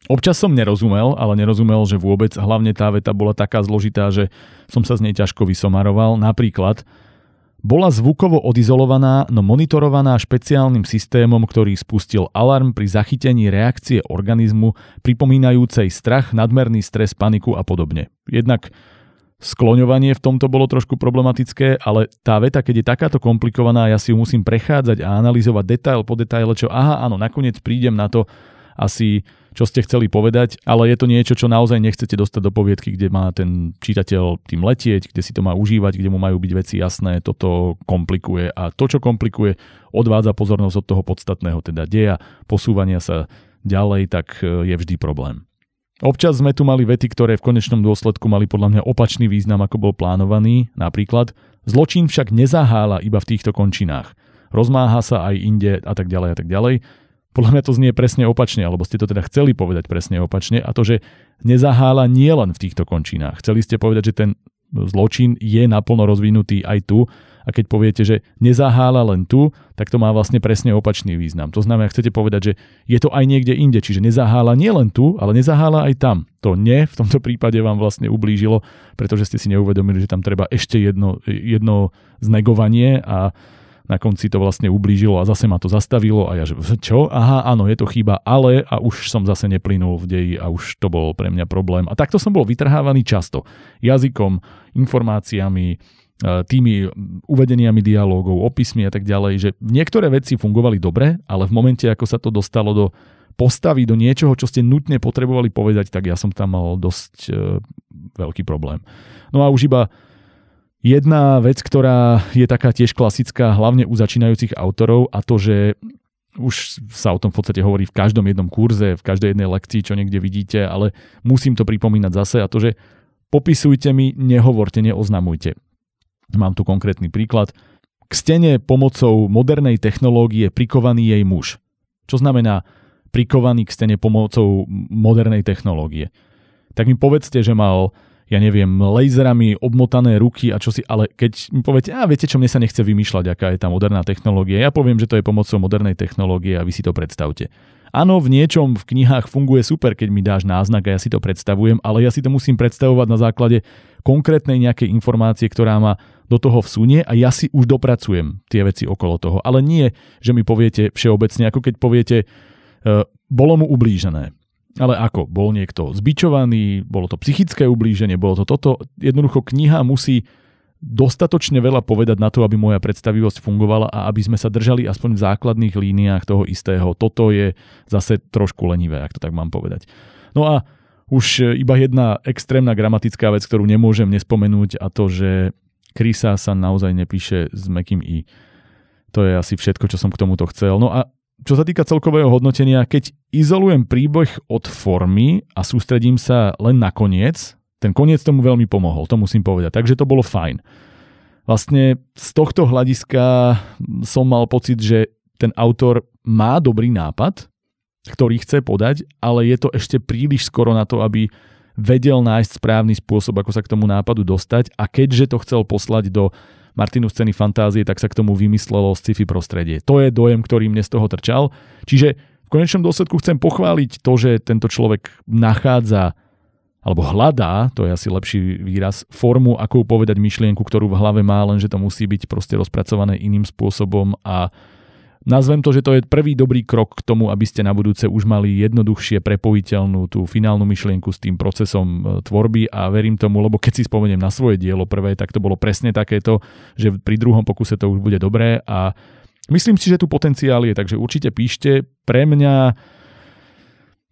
Občas som nerozumel, ale nerozumel, že vôbec hlavne tá veta bola taká zložitá, že som sa z nej ťažko vysomaroval. Napríklad, bola zvukovo odizolovaná, no monitorovaná špeciálnym systémom, ktorý spustil alarm pri zachytení reakcie organizmu, pripomínajúcej strach, nadmerný stres, paniku a podobne. Jednak skloňovanie v tomto bolo trošku problematické, ale tá veta, keď je takáto komplikovaná, ja si ju musím prechádzať a analyzovať detail po detaile, čo aha, áno, nakoniec prídem na to, asi čo ste chceli povedať, ale je to niečo, čo naozaj nechcete dostať do poviedky, kde má ten čitateľ tým letieť, kde si to má užívať, kde mu majú byť veci jasné, toto komplikuje a to, čo komplikuje, odvádza pozornosť od toho podstatného, teda deja, posúvania sa ďalej, tak e, je vždy problém. Občas sme tu mali vety, ktoré v konečnom dôsledku mali podľa mňa opačný význam, ako bol plánovaný. Napríklad, zločin však nezahála iba v týchto končinách. Rozmáha sa aj inde a tak ďalej a tak ďalej. Podľa mňa to znie presne opačne, alebo ste to teda chceli povedať presne opačne a to, že nezahála nie len v týchto končinách. Chceli ste povedať, že ten zločin je naplno rozvinutý aj tu a keď poviete, že nezahála len tu, tak to má vlastne presne opačný význam. To znamená, chcete povedať, že je to aj niekde inde, čiže nezahála nie len tu, ale nezahála aj tam. To nie v tomto prípade vám vlastne ublížilo, pretože ste si neuvedomili, že tam treba ešte jedno, jedno znegovanie a na konci to vlastne ublížilo a zase ma to zastavilo a ja že čo? Aha, áno, je to chyba, ale a už som zase neplynul v deji a už to bol pre mňa problém. A takto som bol vytrhávaný často. Jazykom, informáciami, e, tými uvedeniami dialógov, opismi a tak ďalej, že niektoré veci fungovali dobre, ale v momente, ako sa to dostalo do postavy, do niečoho, čo ste nutne potrebovali povedať, tak ja som tam mal dosť e, veľký problém. No a už iba Jedna vec, ktorá je taká tiež klasická, hlavne u začínajúcich autorov a to, že už sa o tom v podstate hovorí v každom jednom kurze, v každej jednej lekcii, čo niekde vidíte, ale musím to pripomínať zase a to, že popisujte mi, nehovorte, neoznamujte. Mám tu konkrétny príklad. K stene pomocou modernej technológie prikovaný jej muž. Čo znamená prikovaný k stene pomocou modernej technológie? Tak mi povedzte, že mal ja neviem, laserami obmotané ruky a čo si, ale keď mi poviete, a viete čo, mne sa nechce vymýšľať, aká je tá moderná technológia, ja poviem, že to je pomocou modernej technológie a vy si to predstavte. Áno, v niečom v knihách funguje super, keď mi dáš náznak a ja si to predstavujem, ale ja si to musím predstavovať na základe konkrétnej nejakej informácie, ktorá ma do toho vsunie a ja si už dopracujem tie veci okolo toho. Ale nie, že mi poviete všeobecne, ako keď poviete, e, bolo mu ublížené ale ako? Bol niekto zbičovaný, bolo to psychické ublíženie, bolo to toto. Jednoducho kniha musí dostatočne veľa povedať na to, aby moja predstavivosť fungovala a aby sme sa držali aspoň v základných líniách toho istého. Toto je zase trošku lenivé, ak to tak mám povedať. No a už iba jedna extrémna gramatická vec, ktorú nemôžem nespomenúť a to, že Krisa sa naozaj nepíše s mekým i. To je asi všetko, čo som k tomuto chcel. No a čo sa týka celkového hodnotenia, keď izolujem príbeh od formy a sústredím sa len na koniec, ten koniec tomu veľmi pomohol, to musím povedať. Takže to bolo fajn. Vlastne z tohto hľadiska som mal pocit, že ten autor má dobrý nápad, ktorý chce podať, ale je to ešte príliš skoro na to, aby vedel nájsť správny spôsob, ako sa k tomu nápadu dostať a keďže to chcel poslať do Martinu scény fantázie, tak sa k tomu vymyslelo sci-fi prostredie. To je dojem, ktorý mne z toho trčal. Čiže v konečnom dôsledku chcem pochváliť to, že tento človek nachádza alebo hľadá, to je asi lepší výraz, formu, ako povedať myšlienku, ktorú v hlave má, len že to musí byť proste rozpracované iným spôsobom a Nazvem to, že to je prvý dobrý krok k tomu, aby ste na budúce už mali jednoduchšie prepojiteľnú tú finálnu myšlienku s tým procesom e, tvorby a verím tomu, lebo keď si spomeniem na svoje dielo prvé, tak to bolo presne takéto, že pri druhom pokuse to už bude dobré a myslím si, že tu potenciál je, takže určite píšte. Pre mňa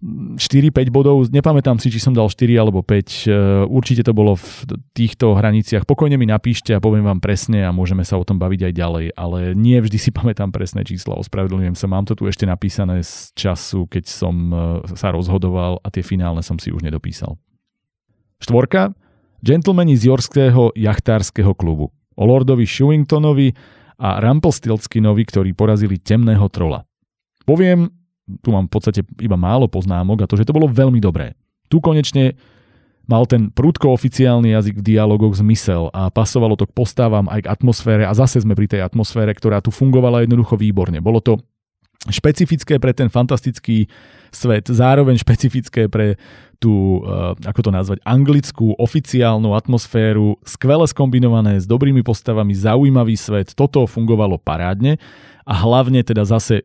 4-5 bodov, nepamätám si, či som dal 4 alebo 5, e, určite to bolo v týchto hraniciach. Pokojne mi napíšte a poviem vám presne a môžeme sa o tom baviť aj ďalej, ale nie vždy si *laughs* pamätám presné čísla, ospravedlňujem sa, mám to tu ešte napísané z času, keď som e, sa rozhodoval a tie finálne som si už nedopísal. Štvorka, gentlemani z Jorského jachtárskeho klubu. O Lordovi Shewingtonovi a Rumpelstiltskinovi, ktorí porazili temného trola. Poviem, tu mám v podstate iba málo poznámok a to, že to bolo veľmi dobré. Tu konečne mal ten prudko oficiálny jazyk v dialogoch zmysel a pasovalo to k postávam aj k atmosfére a zase sme pri tej atmosfére, ktorá tu fungovala jednoducho výborne. Bolo to špecifické pre ten fantastický svet, zároveň špecifické pre tú, eh, ako to nazvať, anglickú oficiálnu atmosféru, skvele skombinované s dobrými postavami, zaujímavý svet, toto fungovalo parádne a hlavne teda zase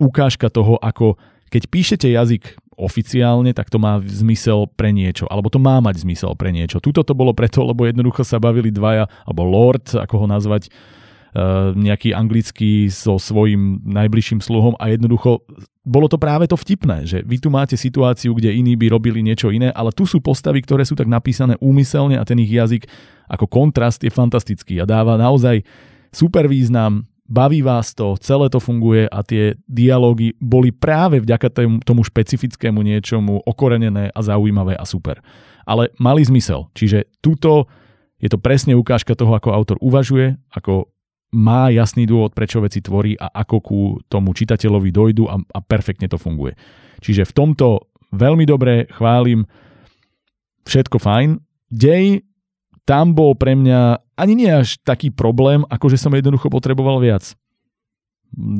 ukážka toho, ako keď píšete jazyk oficiálne, tak to má zmysel pre niečo, alebo to má mať zmysel pre niečo. Tuto to bolo preto, lebo jednoducho sa bavili dvaja, alebo Lord, ako ho nazvať, nejaký anglický so svojím najbližším sluhom a jednoducho bolo to práve to vtipné, že vy tu máte situáciu, kde iní by robili niečo iné, ale tu sú postavy, ktoré sú tak napísané úmyselne a ten ich jazyk ako kontrast je fantastický a dáva naozaj super význam, baví vás to, celé to funguje a tie dialógy boli práve vďaka tomu špecifickému niečomu okorenené a zaujímavé a super. Ale mali zmysel, čiže tuto je to presne ukážka toho, ako autor uvažuje, ako má jasný dôvod, prečo veci tvorí a ako ku tomu čitateľovi dojdu a, a perfektne to funguje. Čiže v tomto veľmi dobre chválim, všetko fajn. Dej tam bol pre mňa ani nie až taký problém, ako že som jednoducho potreboval viac.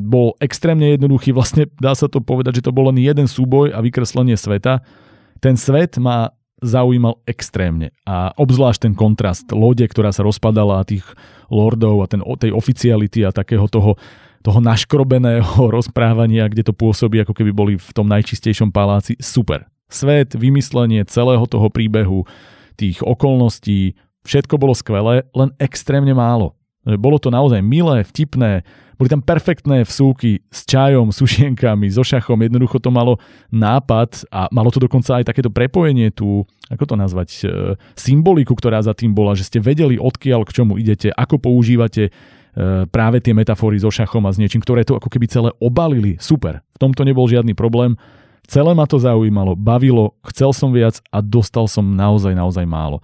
Bol extrémne jednoduchý, vlastne dá sa to povedať, že to bol len jeden súboj a vykreslenie sveta. Ten svet ma zaujímal extrémne. A obzvlášť ten kontrast lode, ktorá sa rozpadala a tých lordov a ten, tej oficiality a takého toho, toho naškrobeného *laughs* rozprávania, kde to pôsobí, ako keby boli v tom najčistejšom paláci. Super. Svet, vymyslenie celého toho príbehu, tých okolností, všetko bolo skvelé, len extrémne málo. Bolo to naozaj milé, vtipné, boli tam perfektné vsúky s čajom, *laughs* sušienkami, so šachom, jednoducho to malo nápad a malo to dokonca aj takéto prepojenie tu, ako to nazvať, e, symboliku, ktorá za tým bola, že ste vedeli odkiaľ k čomu idete, ako používate e, práve tie metafory so šachom a s niečím, ktoré to ako keby celé obalili. Super, v tomto nebol žiadny problém. Celé ma to zaujímalo, bavilo, chcel som viac a dostal som naozaj, naozaj málo.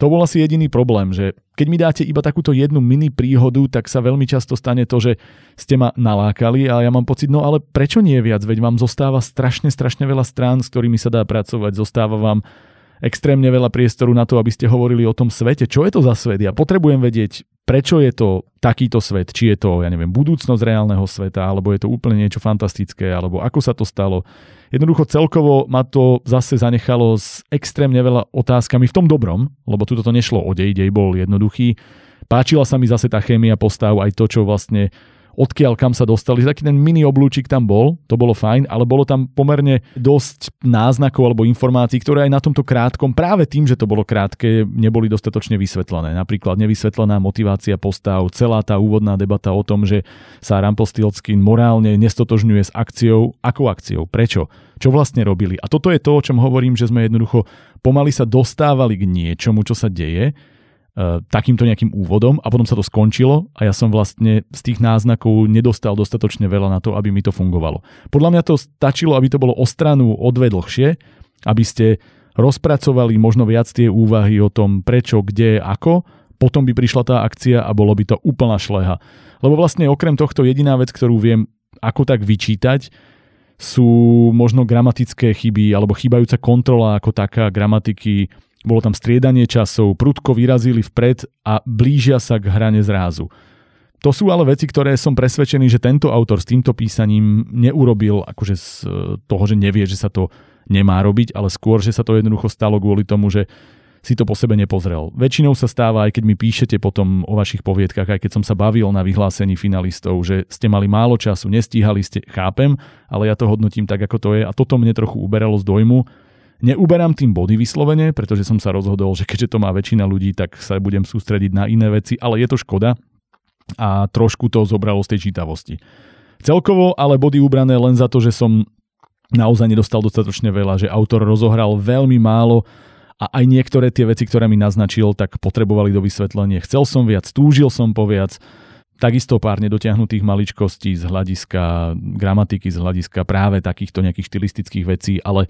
To bol asi jediný problém, že keď mi dáte iba takúto jednu mini príhodu, tak sa veľmi často stane to, že ste ma nalákali a ja mám pocit, no ale prečo nie viac, veď vám zostáva strašne, strašne veľa strán, s ktorými sa dá pracovať, zostáva vám extrémne veľa priestoru na to, aby ste hovorili o tom svete. Čo je to za svet? Ja potrebujem vedieť, prečo je to takýto svet. Či je to, ja neviem, budúcnosť reálneho sveta, alebo je to úplne niečo fantastické, alebo ako sa to stalo. Jednoducho celkovo ma to zase zanechalo s extrémne veľa otázkami v tom dobrom, lebo tuto to nešlo o dej, dej bol jednoduchý. Páčila sa mi zase tá chémia postav, aj to, čo vlastne odkiaľ kam sa dostali. Taký ten mini oblúčik tam bol, to bolo fajn, ale bolo tam pomerne dosť náznakov alebo informácií, ktoré aj na tomto krátkom, práve tým, že to bolo krátke, neboli dostatočne vysvetlené. Napríklad nevysvetlená motivácia postav, celá tá úvodná debata o tom, že sa Rampelstiltskin morálne nestotožňuje s akciou. Akou akciou? Prečo? Čo vlastne robili? A toto je to, o čom hovorím, že sme jednoducho pomaly sa dostávali k niečomu, čo sa deje, takýmto nejakým úvodom a potom sa to skončilo a ja som vlastne z tých náznakov nedostal dostatočne veľa na to, aby mi to fungovalo. Podľa mňa to stačilo, aby to bolo o stranu o dve dlhšie, aby ste rozpracovali možno viac tie úvahy o tom prečo, kde, ako, potom by prišla tá akcia a bolo by to úplná šleha. Lebo vlastne okrem tohto jediná vec, ktorú viem ako tak vyčítať, sú možno gramatické chyby alebo chýbajúca kontrola ako taká gramatiky, bolo tam striedanie časov, prudko vyrazili vpred a blížia sa k hrane zrázu. To sú ale veci, ktoré som presvedčený, že tento autor s týmto písaním neurobil akože z e, toho, že nevie, že sa to nemá robiť, ale skôr, že sa to jednoducho stalo kvôli tomu, že si to po sebe nepozrel. Väčšinou sa stáva, aj keď mi píšete potom o vašich poviedkach, aj keď som sa bavil na vyhlásení finalistov, že ste mali málo času, nestíhali ste, chápem, ale ja to hodnotím tak, ako to je a toto mne trochu uberalo z dojmu, Neuberám tým body vyslovene, pretože som sa rozhodol, že keďže to má väčšina ľudí, tak sa budem sústrediť na iné veci, ale je to škoda a trošku to zobralo z tej čítavosti. Celkovo ale body ubrané len za to, že som naozaj nedostal dostatočne veľa, že autor rozohral veľmi málo a aj niektoré tie veci, ktoré mi naznačil, tak potrebovali do vysvetlenia. Chcel som viac, túžil som po viac, takisto pár nedotiahnutých maličkostí z hľadiska gramatiky, z hľadiska práve takýchto nejakých štilistických vecí, ale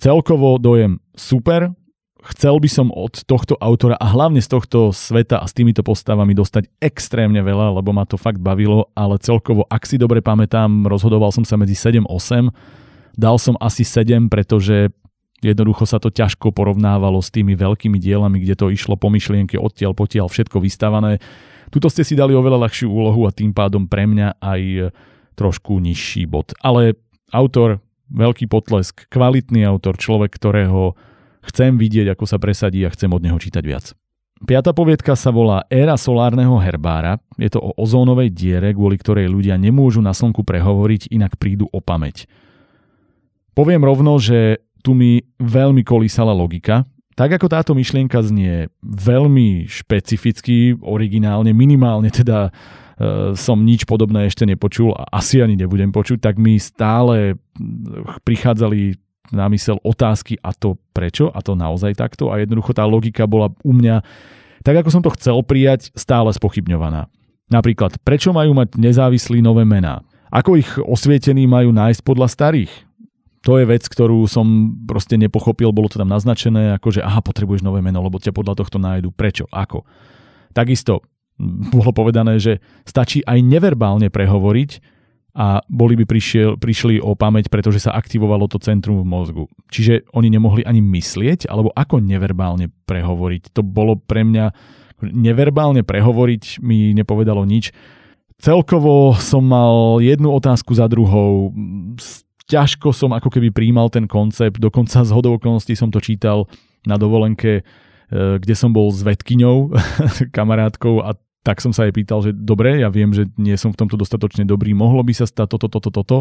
Celkovo dojem super, chcel by som od tohto autora a hlavne z tohto sveta a s týmito postavami dostať extrémne veľa, lebo ma to fakt bavilo, ale celkovo, ak si dobre pamätám, rozhodoval som sa medzi 7-8, dal som asi 7, pretože jednoducho sa to ťažko porovnávalo s tými veľkými dielami, kde to išlo po myšlienke odtiaľ potiaľ všetko vystavané. Tuto ste si dali oveľa ľahšiu úlohu a tým pádom pre mňa aj trošku nižší bod. Ale autor veľký potlesk, kvalitný autor, človek, ktorého chcem vidieť, ako sa presadí a chcem od neho čítať viac. Piatá poviedka sa volá Éra solárneho herbára. Je to o ozónovej diere, kvôli ktorej ľudia nemôžu na slnku prehovoriť, inak prídu o pamäť. Poviem rovno, že tu mi veľmi kolísala logika, Tak ako táto myšlienka znie veľmi špecificky, originálne, minimálne teda som nič podobné ešte nepočul a asi ani nebudem počuť, tak mi stále prichádzali na mysel otázky a to prečo a to naozaj takto a jednoducho tá logika bola u mňa tak ako som to chcel prijať, stále spochybňovaná. Napríklad, prečo majú mať nezávislí nové mená? Ako ich osvietení majú nájsť podľa starých? to je vec, ktorú som proste nepochopil, bolo to tam naznačené, ako že aha, potrebuješ nové meno, lebo ťa podľa tohto nájdu. Prečo? Ako? Takisto bolo povedané, že stačí aj neverbálne prehovoriť a boli by prišiel, prišli o pamäť, pretože sa aktivovalo to centrum v mozgu. Čiže oni nemohli ani myslieť, alebo ako neverbálne prehovoriť. To bolo pre mňa, neverbálne prehovoriť mi nepovedalo nič. Celkovo som mal jednu otázku za druhou ťažko som ako keby príjmal ten koncept, dokonca z hodou okolností som to čítal na dovolenke, e, kde som bol s vedkyňou, *laughs* kamarátkou a tak som sa jej pýtal, že dobre, ja viem, že nie som v tomto dostatočne dobrý, mohlo by sa stať toto, toto, toto.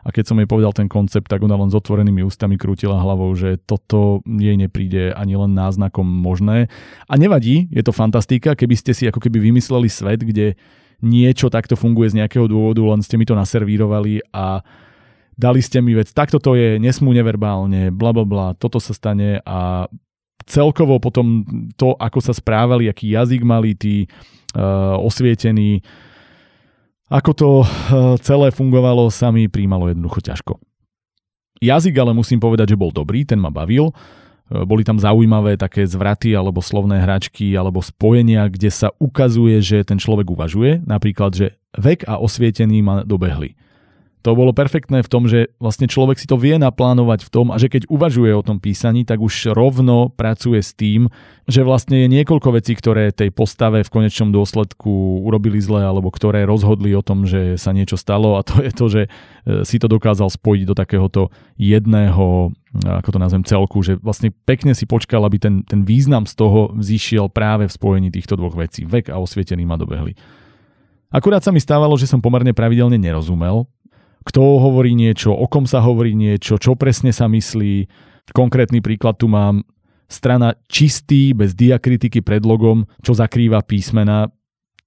A keď som jej povedal ten koncept, tak ona len s otvorenými ústami krútila hlavou, že toto jej nepríde ani len náznakom možné. A nevadí, je to fantastika, keby ste si ako keby vymysleli svet, kde niečo takto funguje z nejakého dôvodu, len ste mi to naservírovali a dali ste mi vec, takto to je, nesmú neverbálne, bla bla bla, toto sa stane a celkovo potom to, ako sa správali, aký jazyk mali tí uh, osvietení, ako to uh, celé fungovalo, sa mi príjmalo jednoducho ťažko. Jazyk ale musím povedať, že bol dobrý, ten ma bavil. Uh, boli tam zaujímavé také zvraty alebo slovné hračky alebo spojenia, kde sa ukazuje, že ten človek uvažuje. Napríklad, že vek a osvietený ma dobehli to bolo perfektné v tom, že vlastne človek si to vie naplánovať v tom a že keď uvažuje o tom písaní, tak už rovno pracuje s tým, že vlastne je niekoľko vecí, ktoré tej postave v konečnom dôsledku urobili zle alebo ktoré rozhodli o tom, že sa niečo stalo a to je to, že e, si to dokázal spojiť do takéhoto jedného, ako to nazvem, celku, že vlastne pekne si počkal, aby ten, ten význam z toho zišiel práve v spojení týchto dvoch vecí. Vek a osvietený ma dobehli. Akurát sa mi stávalo, že som pomerne pravidelne nerozumel kto hovorí niečo, o kom sa hovorí niečo, čo presne sa myslí. Konkrétny príklad tu mám. Strana čistý, bez diakritiky pred logom, čo zakrýva písmena.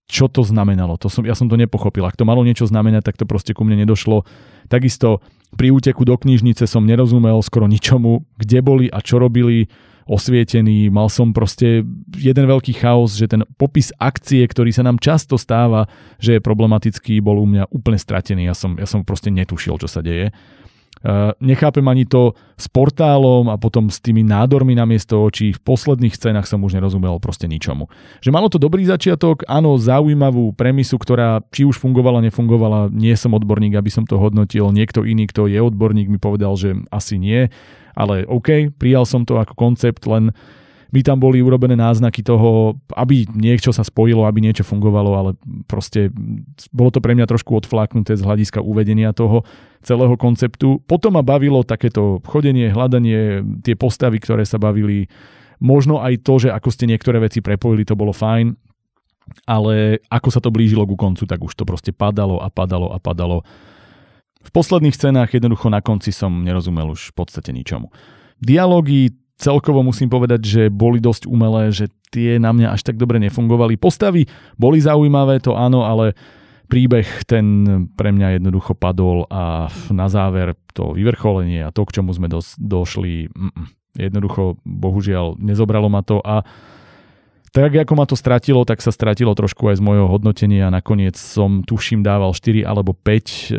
Čo to znamenalo? To som, ja som to nepochopil. Ak to malo niečo znamenať, tak to proste ku mne nedošlo. Takisto pri úteku do knižnice som nerozumel skoro ničomu, kde boli a čo robili osvietený, mal som proste jeden veľký chaos, že ten popis akcie, ktorý sa nám často stáva, že je problematický, bol u mňa úplne stratený. Ja som, ja som proste netušil, čo sa deje. Uh, nechápem ani to s portálom a potom s tými nádormi na miesto očí. V posledných scénach som už nerozumel proste ničomu. Že malo to dobrý začiatok, áno, zaujímavú premisu, ktorá či už fungovala, nefungovala, nie som odborník, aby som to hodnotil. Niekto iný, kto je odborník, mi povedal, že asi nie ale OK, prijal som to ako koncept, len by tam boli urobené náznaky toho, aby niečo sa spojilo, aby niečo fungovalo, ale proste bolo to pre mňa trošku odfláknuté z hľadiska uvedenia toho celého konceptu. Potom ma bavilo takéto chodenie, hľadanie, tie postavy, ktoré sa bavili, možno aj to, že ako ste niektoré veci prepojili, to bolo fajn, ale ako sa to blížilo ku koncu, tak už to proste padalo a padalo a padalo v posledných scénách jednoducho na konci som nerozumel už v podstate ničomu. Dialógy celkovo musím povedať, že boli dosť umelé, že tie na mňa až tak dobre nefungovali. Postavy boli zaujímavé, to áno, ale príbeh ten pre mňa jednoducho padol a na záver to vyvrcholenie a to, k čomu sme dos- došli, mm, jednoducho bohužiaľ nezobralo ma to a tak ako ma to stratilo, tak sa stratilo trošku aj z mojho hodnotenia. Nakoniec som tuším dával 4 alebo 5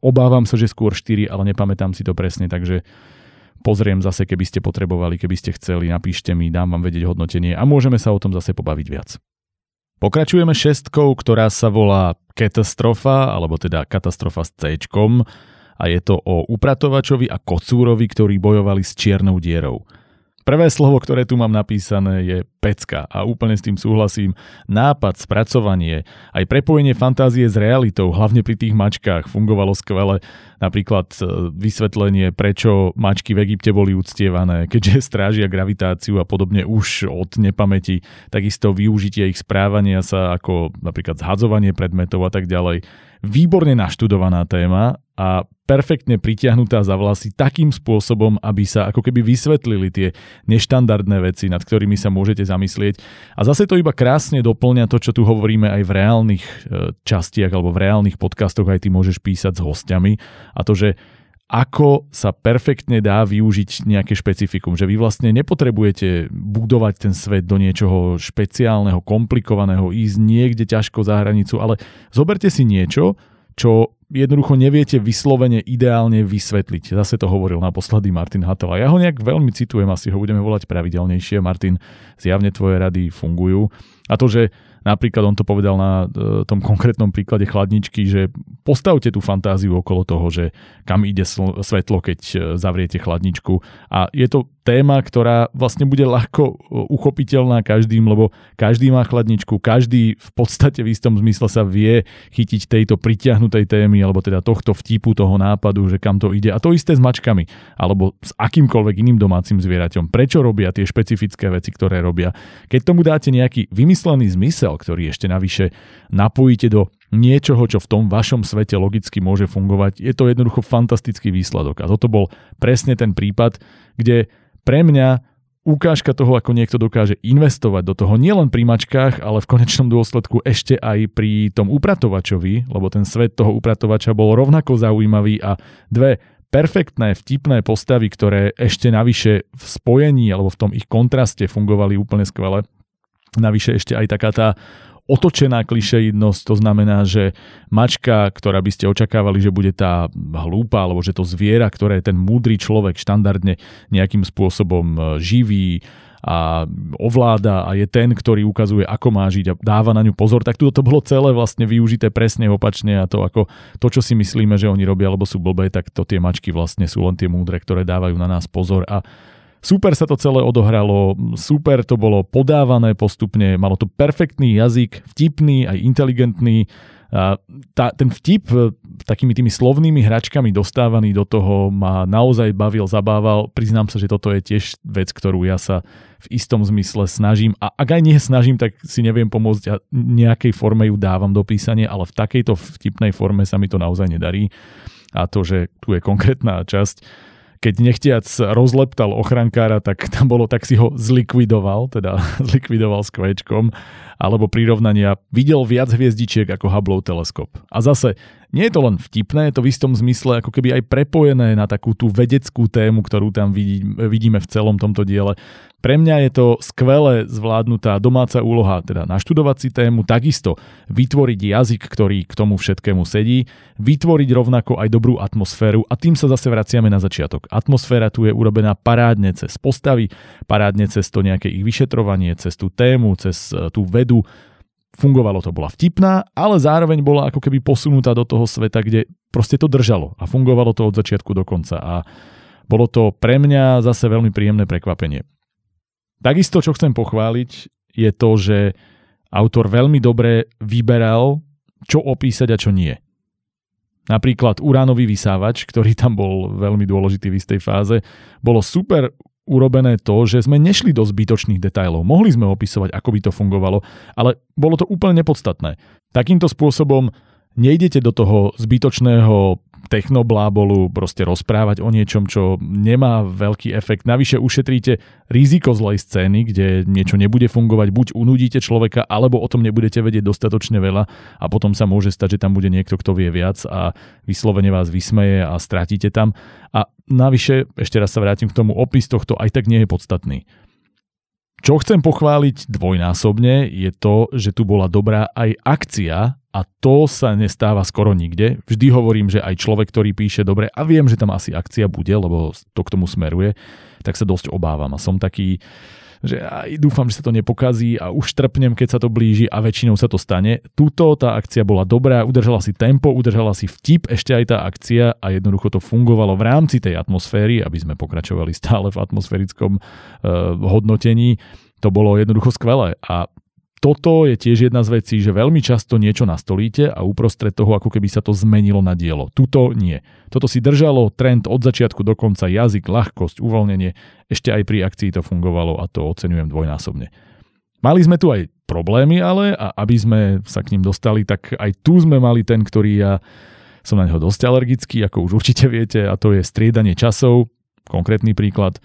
Obávam sa, že skôr 4, ale nepamätám si to presne, takže pozriem zase, keby ste potrebovali, keby ste chceli, napíšte mi, dám vám vedieť hodnotenie a môžeme sa o tom zase pobaviť viac. Pokračujeme šestkou, ktorá sa volá Katastrofa, alebo teda Katastrofa s C a je to o upratovačovi a kocúrovi, ktorí bojovali s čiernou dierou. Prvé slovo, ktoré tu mám napísané je pecka a úplne s tým súhlasím. Nápad, spracovanie, aj prepojenie fantázie s realitou, hlavne pri tých mačkách, fungovalo skvele. Napríklad e, vysvetlenie, prečo mačky v Egypte boli uctievané, keďže *laughs* strážia gravitáciu a podobne už od nepamäti. Takisto využitie ich správania sa ako napríklad zhadzovanie predmetov a tak ďalej. Výborne naštudovaná téma a perfektne pritiahnutá za vlasy takým spôsobom, aby sa ako keby vysvetlili tie neštandardné veci, nad ktorými sa môžete zamyslieť. A zase to iba krásne doplňa to, čo tu hovoríme aj v reálnych e, častiach alebo v reálnych podcastoch, aj ty môžeš písať s hostiami. A to, že ako sa perfektne dá využiť nejaké špecifikum, že vy vlastne nepotrebujete budovať ten svet do niečoho špeciálneho, komplikovaného, ísť niekde ťažko za hranicu, ale zoberte si niečo, čo jednoducho neviete vyslovene ideálne vysvetliť. Zase to hovoril naposledy Martin Hattel. A ja ho nejak veľmi citujem, asi ho budeme volať pravidelnejšie. Martin, zjavne tvoje rady fungujú. A to, že Napríklad on to povedal na e, tom konkrétnom príklade chladničky, že postavte tú fantáziu okolo toho, že kam ide svetlo, keď e, zavriete chladničku. A je to téma, ktorá vlastne bude ľahko e, uchopiteľná každým, lebo každý má chladničku, každý v podstate v istom zmysle sa vie chytiť tejto pritiahnutej témy, alebo teda tohto vtipu, toho nápadu, že kam to ide. A to isté s mačkami, alebo s akýmkoľvek iným domácim zvieraťom. Prečo robia tie špecifické veci, ktoré robia? Keď tomu dáte nejaký vymyslený zmysel, materiál, ktorý ešte navyše napojíte do niečoho, čo v tom vašom svete logicky môže fungovať. Je to jednoducho fantastický výsledok. A toto bol presne ten prípad, kde pre mňa ukážka toho, ako niekto dokáže investovať do toho nielen pri mačkách, ale v konečnom dôsledku ešte aj pri tom upratovačovi, lebo ten svet toho upratovača bol rovnako zaujímavý a dve perfektné, vtipné postavy, ktoré ešte navyše v spojení alebo v tom ich kontraste fungovali úplne skvele. Navyše ešte aj taká tá otočená klišeidnosť, to znamená, že mačka, ktorá by ste očakávali, že bude tá hlúpa, alebo že to zviera, ktoré ten múdry človek štandardne nejakým spôsobom e, živí a ovláda a je ten, ktorý ukazuje, ako má žiť a dáva na ňu pozor, tak toto bolo celé vlastne využité presne opačne a to ako to, čo si myslíme, že oni robia, alebo sú blbé, tak to tie mačky vlastne sú len tie múdre, ktoré dávajú na nás pozor a Super sa to celé odohralo, super to bolo podávané postupne, malo to perfektný jazyk, vtipný aj inteligentný. A tá, ten vtip e, takými tými slovnými hračkami dostávaný do toho ma naozaj bavil, zabával. Priznám sa, že toto je tiež vec, ktorú ja sa v istom zmysle snažím. A ak aj nie snažím, tak si neviem pomôcť a nejakej forme ju dávam do písania, ale v takejto vtipnej forme sa mi to naozaj nedarí. A to, že tu je konkrétna časť, keď nechtiac rozleptal ochrankára, tak tam bolo, tak si ho zlikvidoval, teda *laughs* zlikvidoval s kvečkom, alebo prirovnania videl viac hviezdičiek ako Hubbleov teleskop. A zase nie je to len vtipné, je to v istom zmysle ako keby aj prepojené na takú tú vedeckú tému, ktorú tam vidí, vidíme v celom tomto diele. Pre mňa je to skvelé zvládnutá domáca úloha, teda naštudovať si tému, takisto vytvoriť jazyk, ktorý k tomu všetkému sedí, vytvoriť rovnako aj dobrú atmosféru a tým sa zase vraciame na začiatok. Atmosféra tu je urobená parádne cez postavy, parádne cez to nejaké ich vyšetrovanie, cez tú tému, cez eh, tú vedu, fungovalo to, bola vtipná, ale zároveň bola ako keby posunutá do toho sveta, kde proste to držalo a fungovalo to od začiatku do konca a bolo to pre mňa zase veľmi príjemné prekvapenie. Takisto, čo chcem pochváliť, je to, že autor veľmi dobre vyberal, čo opísať a čo nie. Napríklad uránový vysávač, ktorý tam bol veľmi dôležitý v istej fáze, bolo super urobené to, že sme nešli do zbytočných detajlov. Mohli sme opisovať, ako by to fungovalo, ale bolo to úplne nepodstatné. Takýmto spôsobom nejdete do toho zbytočného technoblábolu proste rozprávať o niečom, čo nemá veľký efekt. Navyše ušetríte riziko zlej scény, kde niečo nebude fungovať, buď unudíte človeka, alebo o tom nebudete vedieť dostatočne veľa a potom sa môže stať, že tam bude niekto, kto vie viac a vyslovene vás vysmeje a stratíte tam. A navyše, ešte raz sa vrátim k tomu, opis tohto aj tak nie je podstatný. Čo chcem pochváliť dvojnásobne je to, že tu bola dobrá aj akcia a to sa nestáva skoro nikde. Vždy hovorím, že aj človek, ktorý píše dobre a viem, že tam asi akcia bude, lebo to k tomu smeruje, tak sa dosť obávam a som taký, že aj dúfam, že sa to nepokazí a už trpnem, keď sa to blíži a väčšinou sa to stane. Tuto tá akcia bola dobrá, udržala si tempo, udržala si vtip, ešte aj tá akcia a jednoducho to fungovalo v rámci tej atmosféry, aby sme pokračovali stále v atmosférickom uh, hodnotení. To bolo jednoducho skvelé a toto je tiež jedna z vecí, že veľmi často niečo nastolíte a uprostred toho ako keby sa to zmenilo na dielo. Tuto nie. Toto si držalo trend od začiatku do konca, jazyk, ľahkosť, uvoľnenie. Ešte aj pri akcii to fungovalo a to oceňujem dvojnásobne. Mali sme tu aj problémy, ale a aby sme sa k ním dostali, tak aj tu sme mali ten, ktorý ja som na neho dosť alergický, ako už určite viete, a to je striedanie časov. Konkrétny príklad.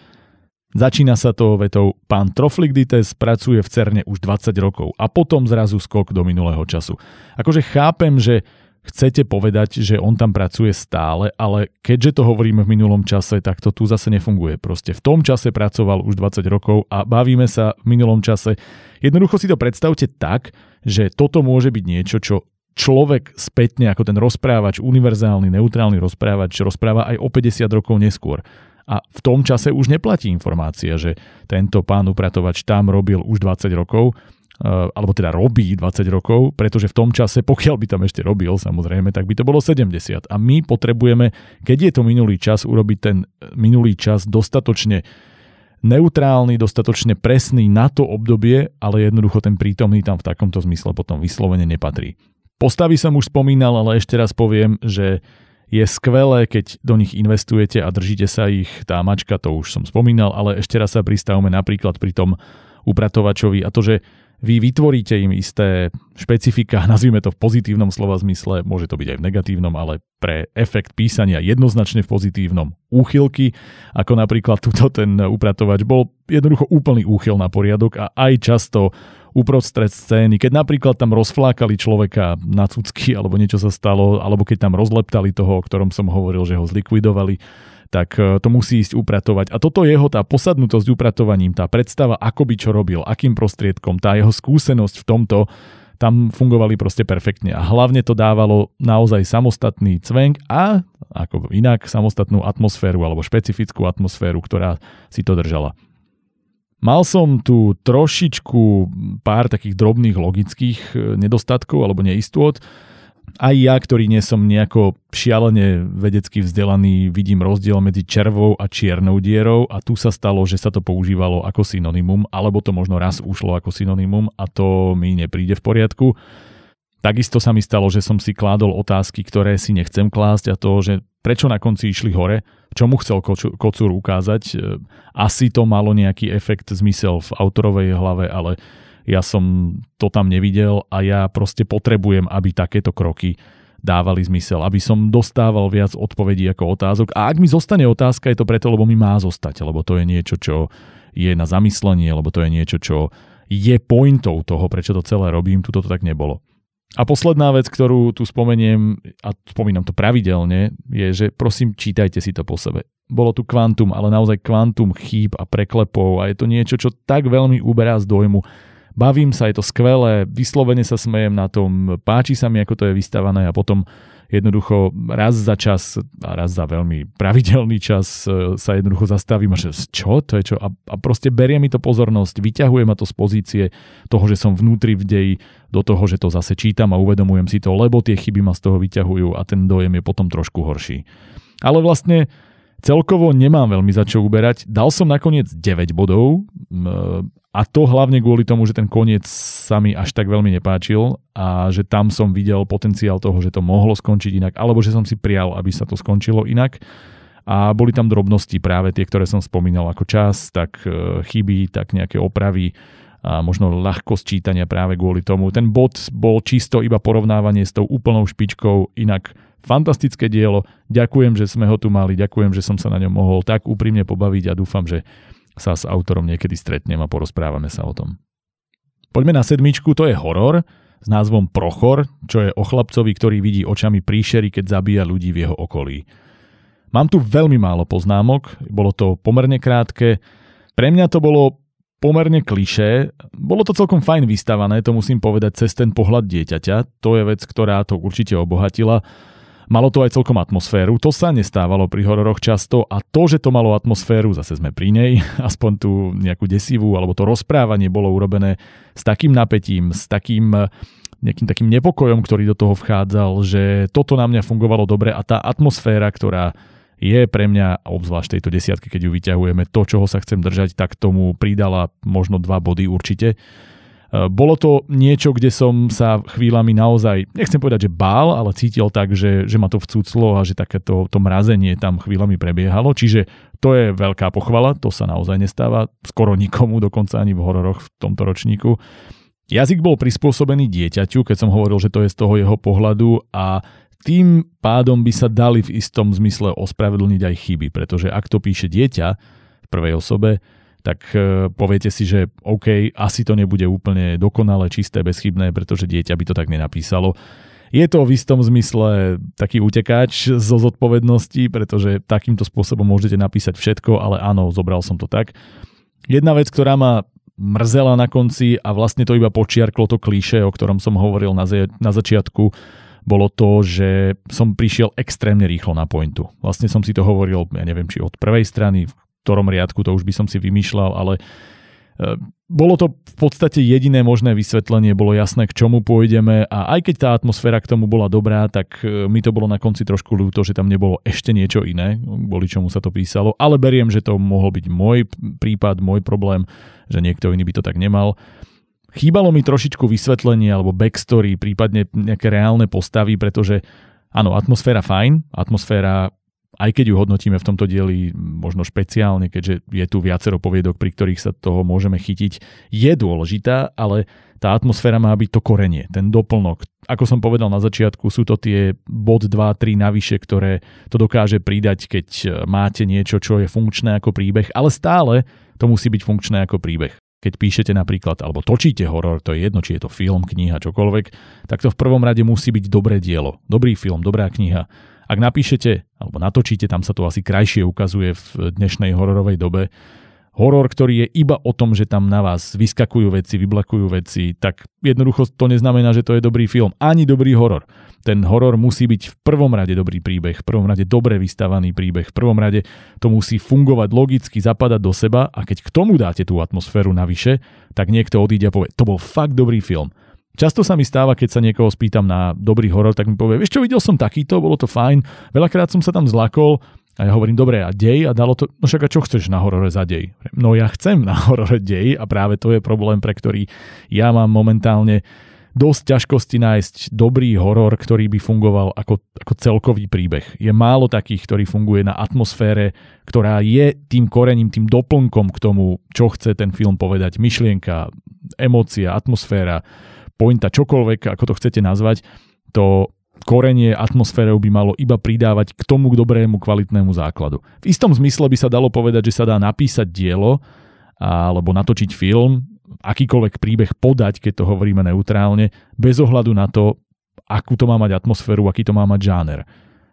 Začína sa to vetou, pán Trofligdites pracuje v CERNE už 20 rokov a potom zrazu skok do minulého času. Akože chápem, že chcete povedať, že on tam pracuje stále, ale keďže to hovoríme v minulom čase, tak to tu zase nefunguje. Proste v tom čase pracoval už 20 rokov a bavíme sa v minulom čase. Jednoducho si to predstavte tak, že toto môže byť niečo, čo človek spätne ako ten rozprávač, univerzálny, neutrálny rozprávač rozpráva aj o 50 rokov neskôr. A v tom čase už neplatí informácia, že tento pán upratovač tam robil už 20 rokov, Eh, alebo teda robí 20 rokov, pretože v tom čase, pokiaľ by tam ešte robil samozrejme, tak by to bolo 70. A my potrebujeme, keď je to minulý čas, urobiť ten minulý čas dostatočne neutrálny, dostatočne presný na to obdobie, ale jednoducho ten prítomný tam v takomto zmysle potom vyslovene nepatrí. Postavy som už spomínal, ale ešte raz poviem, že je skvelé, keď do nich investujete a držíte sa ich, tá mačka, to už som spomínal, ale ešte raz sa pristavme napríklad pri tom upratovačovi a to, že vy vytvoríte im isté špecifika, *laughs* nazvime to v pozitívnom slova zmysle, môže to byť aj v negatívnom, ale pre efekt písania jednoznačne v pozitívnom úchylky, ako napríklad tuto ten upratovač. Bol jednoducho úplný úchyl na poriadok a aj často uprostred scény, keď napríklad tam rozflákali človeka na cucky alebo niečo sa stalo, alebo keď tam rozleptali toho, o ktorom som hovoril, že ho zlikvidovali, tak e, to musí ísť upratovať. A toto jeho tá posadnutosť upratovaním, tá predstava, ako by čo robil, akým prostriedkom, tá jeho skúsenosť v tomto, tam fungovali proste perfektne a hlavne to dávalo naozaj samostatný cvenk a ako inak samostatnú atmosféru alebo špecifickú atmosféru, ktorá si to držala. Mal som tu trošičku pár takých drobných logických e, nedostatkov alebo neistôt aj ja, ktorý nie som nejako šialene vedecky vzdelaný, vidím rozdiel medzi červou a čiernou dierou a tu sa stalo, že sa to používalo ako synonymum, alebo to možno raz ušlo ako synonymum a to mi nepríde v poriadku. Takisto sa mi stalo, že som si kládol otázky, ktoré si nechcem klásť a to, že prečo na konci išli hore, čo mu chcel kocúr ukázať. Asi to malo nejaký efekt, zmysel v autorovej hlave, ale ja som to tam nevidel a ja proste potrebujem, aby takéto kroky dávali zmysel, aby som dostával viac odpovedí ako otázok. A ak mi zostane otázka, je to preto, lebo mi má zostať, lebo to je niečo, čo je na zamyslenie, lebo to je niečo, čo je pointou toho, prečo to celé robím, tu to tak nebolo. A posledná vec, ktorú tu spomeniem, a spomínam to pravidelne, je, že prosím, čítajte si to po sebe. Bolo tu kvantum, ale naozaj kvantum chýb a preklepov a je to niečo, čo tak veľmi uberá z dojmu, bavím sa, je to skvelé, vyslovene sa smejem na tom, páči sa mi, ako to je vystavané a potom jednoducho raz za čas a raz za veľmi pravidelný čas e, sa jednoducho zastavím a že čo to je čo a, a proste berie mi to pozornosť, vyťahuje ma to z pozície toho, že som vnútri v deji do toho, že to zase čítam a uvedomujem si to, lebo tie chyby ma z toho vyťahujú a ten dojem je potom trošku horší. Ale vlastne celkovo nemám veľmi za čo uberať. Dal som nakoniec 9 bodov a to hlavne kvôli tomu, že ten koniec sa mi až tak veľmi nepáčil a že tam som videl potenciál toho, že to mohlo skončiť inak, alebo že som si prijal, aby sa to skončilo inak. A boli tam drobnosti práve tie, ktoré som spomínal ako čas, tak e, chyby, tak nejaké opravy a možno ľahkosť čítania práve kvôli tomu. Ten bod bol čisto iba porovnávanie s tou úplnou špičkou, inak fantastické dielo. Ďakujem, že sme ho tu mali, ďakujem, že som sa na ňom mohol tak úprimne pobaviť a dúfam, že sa s autorom niekedy stretnem a porozprávame sa o tom. Poďme na sedmičku, to je horor s názvom Prochor, čo je o chlapcovi, ktorý vidí očami príšery, keď zabíja ľudí v jeho okolí. Mám tu veľmi málo poznámok, bolo to pomerne krátke. Pre mňa to bolo pomerne klišé. Bolo to celkom fajn vystavané, to musím povedať, cez ten pohľad dieťaťa. To je vec, ktorá to určite obohatila. Malo to aj celkom atmosféru, to sa nestávalo pri hororoch často a to, že to malo atmosféru, zase sme pri nej, *laughs* aspoň tú nejakú desivú, alebo to rozprávanie bolo urobené s takým napätím, s takým nejakým takým nepokojom, ktorý do toho vchádzal, že toto na mňa fungovalo dobre a tá atmosféra, ktorá je pre mňa, obzvlášť tejto desiatky, keď ju vyťahujeme, to, čoho sa chcem držať, tak tomu pridala možno dva body určite. Eh, bolo to niečo, kde som sa chvíľami naozaj, nechcem povedať, že bál, ale cítil tak, že, že ma to vcúclo a že takéto to mrazenie tam chvíľami prebiehalo. Čiže to je veľká pochvala, to sa naozaj nestáva skoro nikomu, dokonca ani v hororoch v tomto ročníku. Jazyk bol prispôsobený dieťaťu, keď som hovoril, že to je z toho jeho pohľadu a tým pádom by sa dali v istom zmysle ospravedlniť aj chyby, pretože ak to píše dieťa v prvej osobe, tak e, poviete si, že OK, asi to nebude úplne dokonale, čisté, bezchybné, pretože dieťa by to tak nenapísalo. Je to v istom zmysle taký utekáč zo zodpovednosti, pretože takýmto spôsobom môžete napísať všetko, ale áno, zobral som to tak. Jedna vec, ktorá ma mrzela na konci a vlastne to iba počiarklo to klíše, o ktorom som hovoril na, ze- na začiatku, bolo to, že som prišiel extrémne rýchlo na pointu. Vlastne som si to hovoril, ja neviem, či od prvej strany, ktorom riadku, to už by som si vymýšľal, ale e, bolo to v podstate jediné možné vysvetlenie, bolo jasné, k čomu pôjdeme a aj keď tá atmosféra k tomu bola dobrá, tak e, mi to bolo na konci trošku ľúto, že tam nebolo ešte niečo iné, boli čomu sa to písalo, ale beriem, že to mohol byť môj prípad, môj problém, že niekto iný by to tak nemal. Chýbalo mi trošičku vysvetlenie alebo backstory, prípadne nejaké reálne postavy, pretože áno, atmosféra fajn, atmosféra aj keď ju hodnotíme v tomto dieli možno špeciálne, keďže je tu viacero poviedok, pri ktorých sa toho môžeme chytiť, je dôležitá, ale tá atmosféra má byť to korenie, ten doplnok. Ako som povedal na začiatku, sú to tie bod 2, 3 navyše, ktoré to dokáže pridať, keď máte niečo, čo je funkčné ako príbeh, ale stále to musí byť funkčné ako príbeh keď píšete napríklad, alebo točíte horor, to je jedno, či je to film, kniha, čokoľvek, tak to v prvom rade musí byť dobré dielo, dobrý film, dobrá kniha. Ak napíšete, alebo natočíte, tam sa to asi krajšie ukazuje v dnešnej hororovej dobe, horor, ktorý je iba o tom, že tam na vás vyskakujú veci, vyblakujú veci, tak jednoducho to neznamená, že to je dobrý film. Ani dobrý horor. Ten horor musí byť v prvom rade dobrý príbeh, v prvom rade dobre vystavaný príbeh, v prvom rade to musí fungovať logicky, zapadať do seba a keď k tomu dáte tú atmosféru navyše, tak niekto odíde a povie, to bol fakt dobrý film. Často sa mi stáva, keď sa niekoho spýtam na dobrý horor, tak mi povie, vieš čo, videl som takýto, bolo to fajn, veľakrát som sa tam zlakol, a ja hovorím, dobre, a dej? A dalo to, no však a čo chceš na horore za dej? No ja chcem na *laughs* horore dej a práve to je problém, pre ktorý ja mám momentálne dosť ťažkosti nájsť dobrý horor, ktorý by fungoval ako, ako celkový príbeh. Je málo takých, ktorý funguje na atmosfére, ktorá je tým korením, tým doplnkom k tomu, čo chce ten film povedať. Myšlienka, emócia, atmosféra, pointa, čokoľvek, ako to chcete nazvať. To korenie atmosférou by malo iba pridávať k tomu dobrému kvalitnému základu. V istom zmysle by sa dalo povedať, že sa dá napísať dielo alebo natočiť film, akýkoľvek príbeh podať, keď to hovoríme neutrálne, bez ohľadu na to, akú to má mať atmosféru, aký to má mať žáner.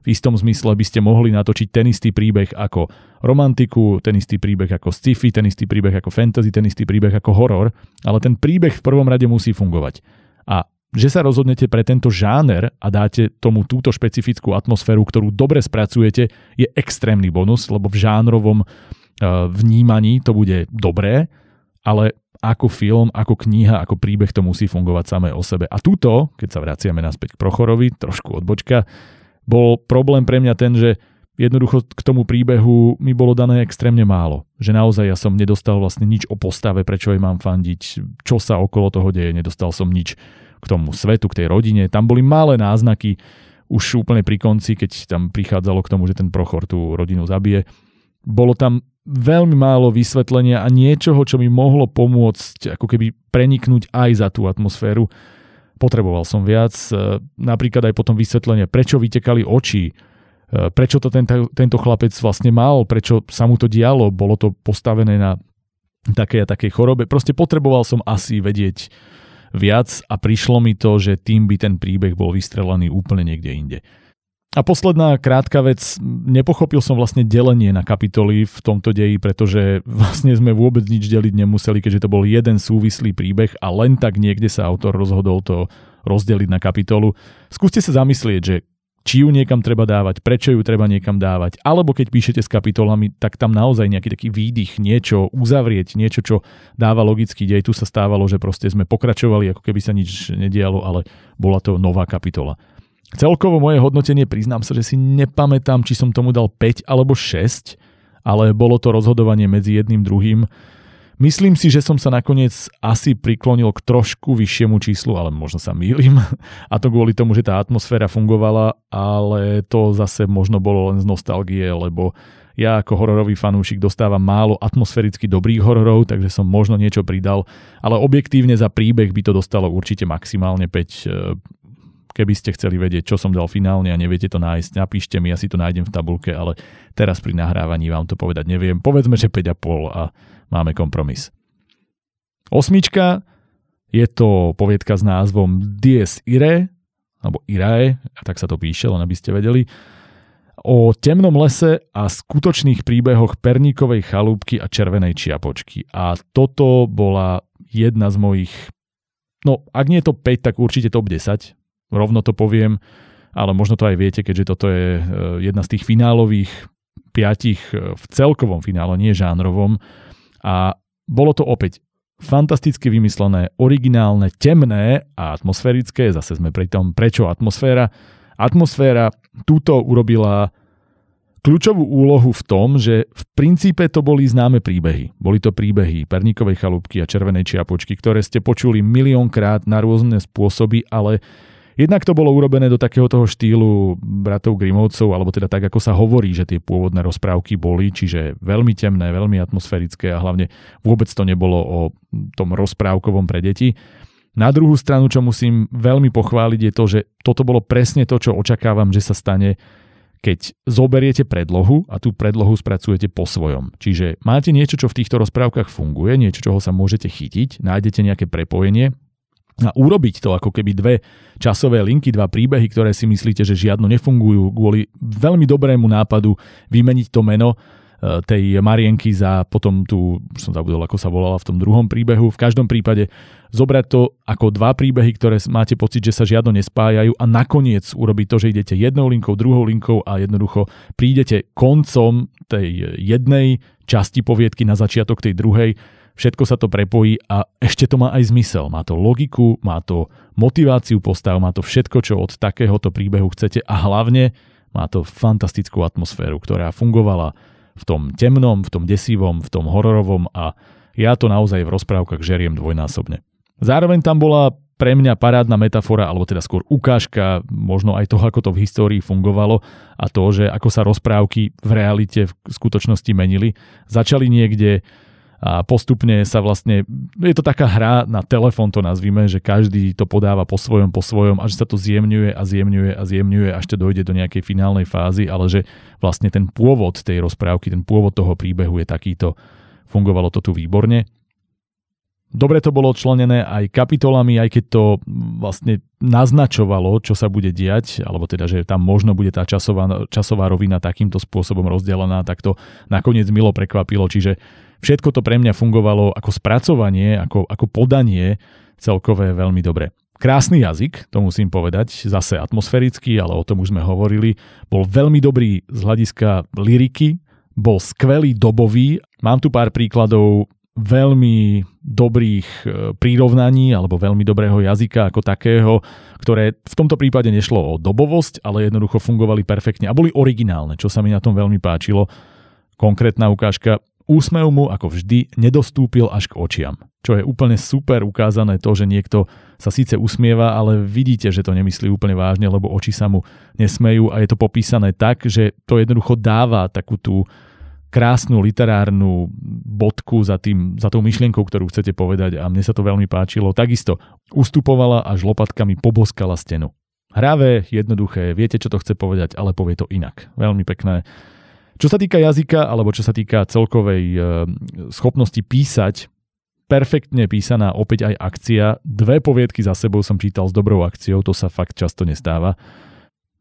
V istom zmysle by ste mohli natočiť ten istý príbeh ako romantiku, ten istý príbeh ako sci-fi, ten istý príbeh ako fantasy, ten istý príbeh ako horor, ale ten príbeh v prvom rade musí fungovať. A že sa rozhodnete pre tento žáner a dáte tomu túto špecifickú atmosféru, ktorú dobre spracujete, je extrémny bonus, lebo v žánrovom e, vnímaní to bude dobré, ale ako film, ako kniha, ako príbeh to musí fungovať samé o sebe. A túto, keď sa vraciame naspäť k Prochorovi, trošku odbočka, bol problém pre mňa ten, že jednoducho k tomu príbehu mi bolo dané extrémne málo. Že naozaj ja som nedostal vlastne nič o postave, prečo jej mám fandiť, čo sa okolo toho deje, nedostal som nič k tomu svetu, k tej rodine. Tam boli malé náznaky, už úplne pri konci, keď tam prichádzalo k tomu, že ten Prochor tú rodinu zabije. Bolo tam veľmi málo vysvetlenia a niečoho, čo mi mohlo pomôcť ako keby preniknúť aj za tú atmosféru. Potreboval som viac, e, napríklad aj potom vysvetlenie, prečo vytekali oči, e, prečo to tento, tento chlapec vlastne mal, prečo sa mu to dialo, bolo to postavené na takej a takej chorobe. Proste potreboval som asi vedieť viac a prišlo mi to, že tým by ten príbeh bol vystrelený úplne niekde inde. A posledná krátka vec, nepochopil som vlastne delenie na kapitoly v tomto deji, pretože vlastne sme vôbec nič deliť nemuseli, keďže to bol jeden súvislý príbeh a len tak niekde sa autor rozhodol to rozdeliť na kapitolu. Skúste sa zamyslieť, že či ju niekam treba dávať, prečo ju treba niekam dávať, alebo keď píšete s kapitolami, tak tam naozaj nejaký taký výdych, niečo uzavrieť, niečo, čo dáva logický dej. Tu sa stávalo, že proste sme pokračovali, ako keby sa nič nedialo, ale bola to nová kapitola. Celkovo moje hodnotenie, priznám sa, že si nepamätám, či som tomu dal 5 alebo 6, ale bolo to rozhodovanie medzi jedným druhým. Myslím si, že som sa nakoniec asi priklonil k trošku vyššiemu číslu, ale možno sa mýlim. *laughs* A to kvôli tomu, že tá atmosféra fungovala, ale to zase možno bolo len z nostalgie, lebo Ja ako hororový fanúšik dostávam málo atmosféricky dobrých hororov, takže som možno niečo pridal, ale objektívne za príbeh by to dostalo určite maximálne 5 Keby ste chceli vedieť, čo som dal finálne a neviete to nájsť, napíšte mi, ja si to nájdem v tabulke, ale teraz pri nahrávaní vám to povedať neviem. Povedzme, že 5,5 a máme kompromis. Osmička je to poviedka s názvom Dies Irae, alebo Irae, a tak sa to píše, len aby ste vedeli, o temnom lese a skutočných príbehoch perníkovej chalúbky a červenej čiapočky. A toto bola jedna z mojich, no ak nie to 5, tak určite top 10 rovno to poviem, ale možno to aj viete, keďže toto je e, jedna z tých finálových piatich e, v celkovom finále, nie žánrovom. A bolo to opäť fantasticky vymyslené, originálne, temné a atmosférické. Zase sme pri tom, prečo atmosféra. Atmosféra túto urobila kľúčovú úlohu v tom, že v princípe to boli známe príbehy. Boli to príbehy Perníkovej chalúbky a Červenej čiapočky, ktoré ste počuli miliónkrát na rôzne spôsoby, ale Jednak to bolo urobené do takého toho štýlu bratov Grimovcov, alebo teda tak, ako sa hovorí, že tie pôvodné rozprávky boli, čiže veľmi temné, veľmi atmosférické a hlavne vôbec to nebolo o tom rozprávkovom pre deti. Na druhú stranu, čo musím veľmi pochváliť, je to, že toto bolo presne to, čo očakávam, že sa stane, keď zoberiete predlohu a tú predlohu spracujete po svojom. Čiže máte niečo, čo v týchto rozprávkach funguje, niečo, čoho sa môžete chytiť, nájdete nejaké prepojenie, a urobiť to ako keby dve časové linky, dva príbehy, ktoré si myslíte, že žiadno nefungujú kvôli veľmi dobrému nápadu vymeniť to meno e, tej Marienky za potom tu, už som zabudol, ako sa volala v tom druhom príbehu. V každom prípade zobrať to ako dva príbehy, ktoré máte pocit, že sa žiadno nespájajú a nakoniec urobiť to, že idete jednou linkou, druhou linkou a jednoducho prídete koncom tej jednej časti poviedky na začiatok tej druhej všetko sa to prepojí a ešte to má aj zmysel. Má to logiku, má to motiváciu postav, má to všetko, čo od takéhoto príbehu chcete a hlavne má to fantastickú atmosféru, ktorá fungovala v tom temnom, v tom desivom, v tom hororovom a ja to naozaj v rozprávkach žeriem dvojnásobne. Zároveň tam bola pre mňa parádna metafora, alebo teda skôr ukážka možno aj toho, ako to v histórii fungovalo a to, že ako sa rozprávky v realite v skutočnosti menili. Začali niekde a postupne sa vlastne, je to taká hra na telefón to nazvime, že každý to podáva po svojom, po svojom a že sa to zjemňuje a zjemňuje a zjemňuje až to dojde do nejakej finálnej fázy, ale že vlastne ten pôvod tej rozprávky, ten pôvod toho príbehu je takýto, fungovalo to tu výborne. Dobre to bolo členené aj kapitolami, aj keď to vlastne naznačovalo, čo sa bude diať, alebo teda, že tam možno bude tá časová, časová rovina takýmto spôsobom rozdelená, tak to nakoniec milo prekvapilo. Čiže všetko to pre mňa fungovalo ako spracovanie, ako, ako podanie celkové veľmi dobre. Krásny jazyk, to musím povedať, zase atmosférický, ale o tom už sme hovorili. Bol veľmi dobrý z hľadiska liriky, bol skvelý dobový. Mám tu pár príkladov veľmi dobrých e, prírovnaní alebo veľmi dobrého jazyka ako takého, ktoré v tomto prípade nešlo o dobovosť, ale jednoducho fungovali perfektne a boli originálne, čo sa mi na tom veľmi páčilo. Konkrétna ukážka, úsmev mu ako vždy nedostúpil až k očiam. Čo je úplne super ukázané to, že niekto sa síce usmieva, ale vidíte, že to nemyslí úplne vážne, lebo oči sa mu nesmejú a je to popísané tak, že to jednoducho dáva takú tú krásnu literárnu bodku za, tým, za tou myšlienkou, ktorú chcete povedať a mne sa to veľmi páčilo. Takisto ustupovala až lopatkami poboskala stenu. Hravé, jednoduché, viete, čo to chce povedať, ale povie to inak. Veľmi pekné. Čo sa týka jazyka, alebo čo sa týka celkovej e, schopnosti písať, perfektne písaná opäť aj akcia. Dve poviedky za sebou som čítal s dobrou akciou, to sa fakt často nestáva.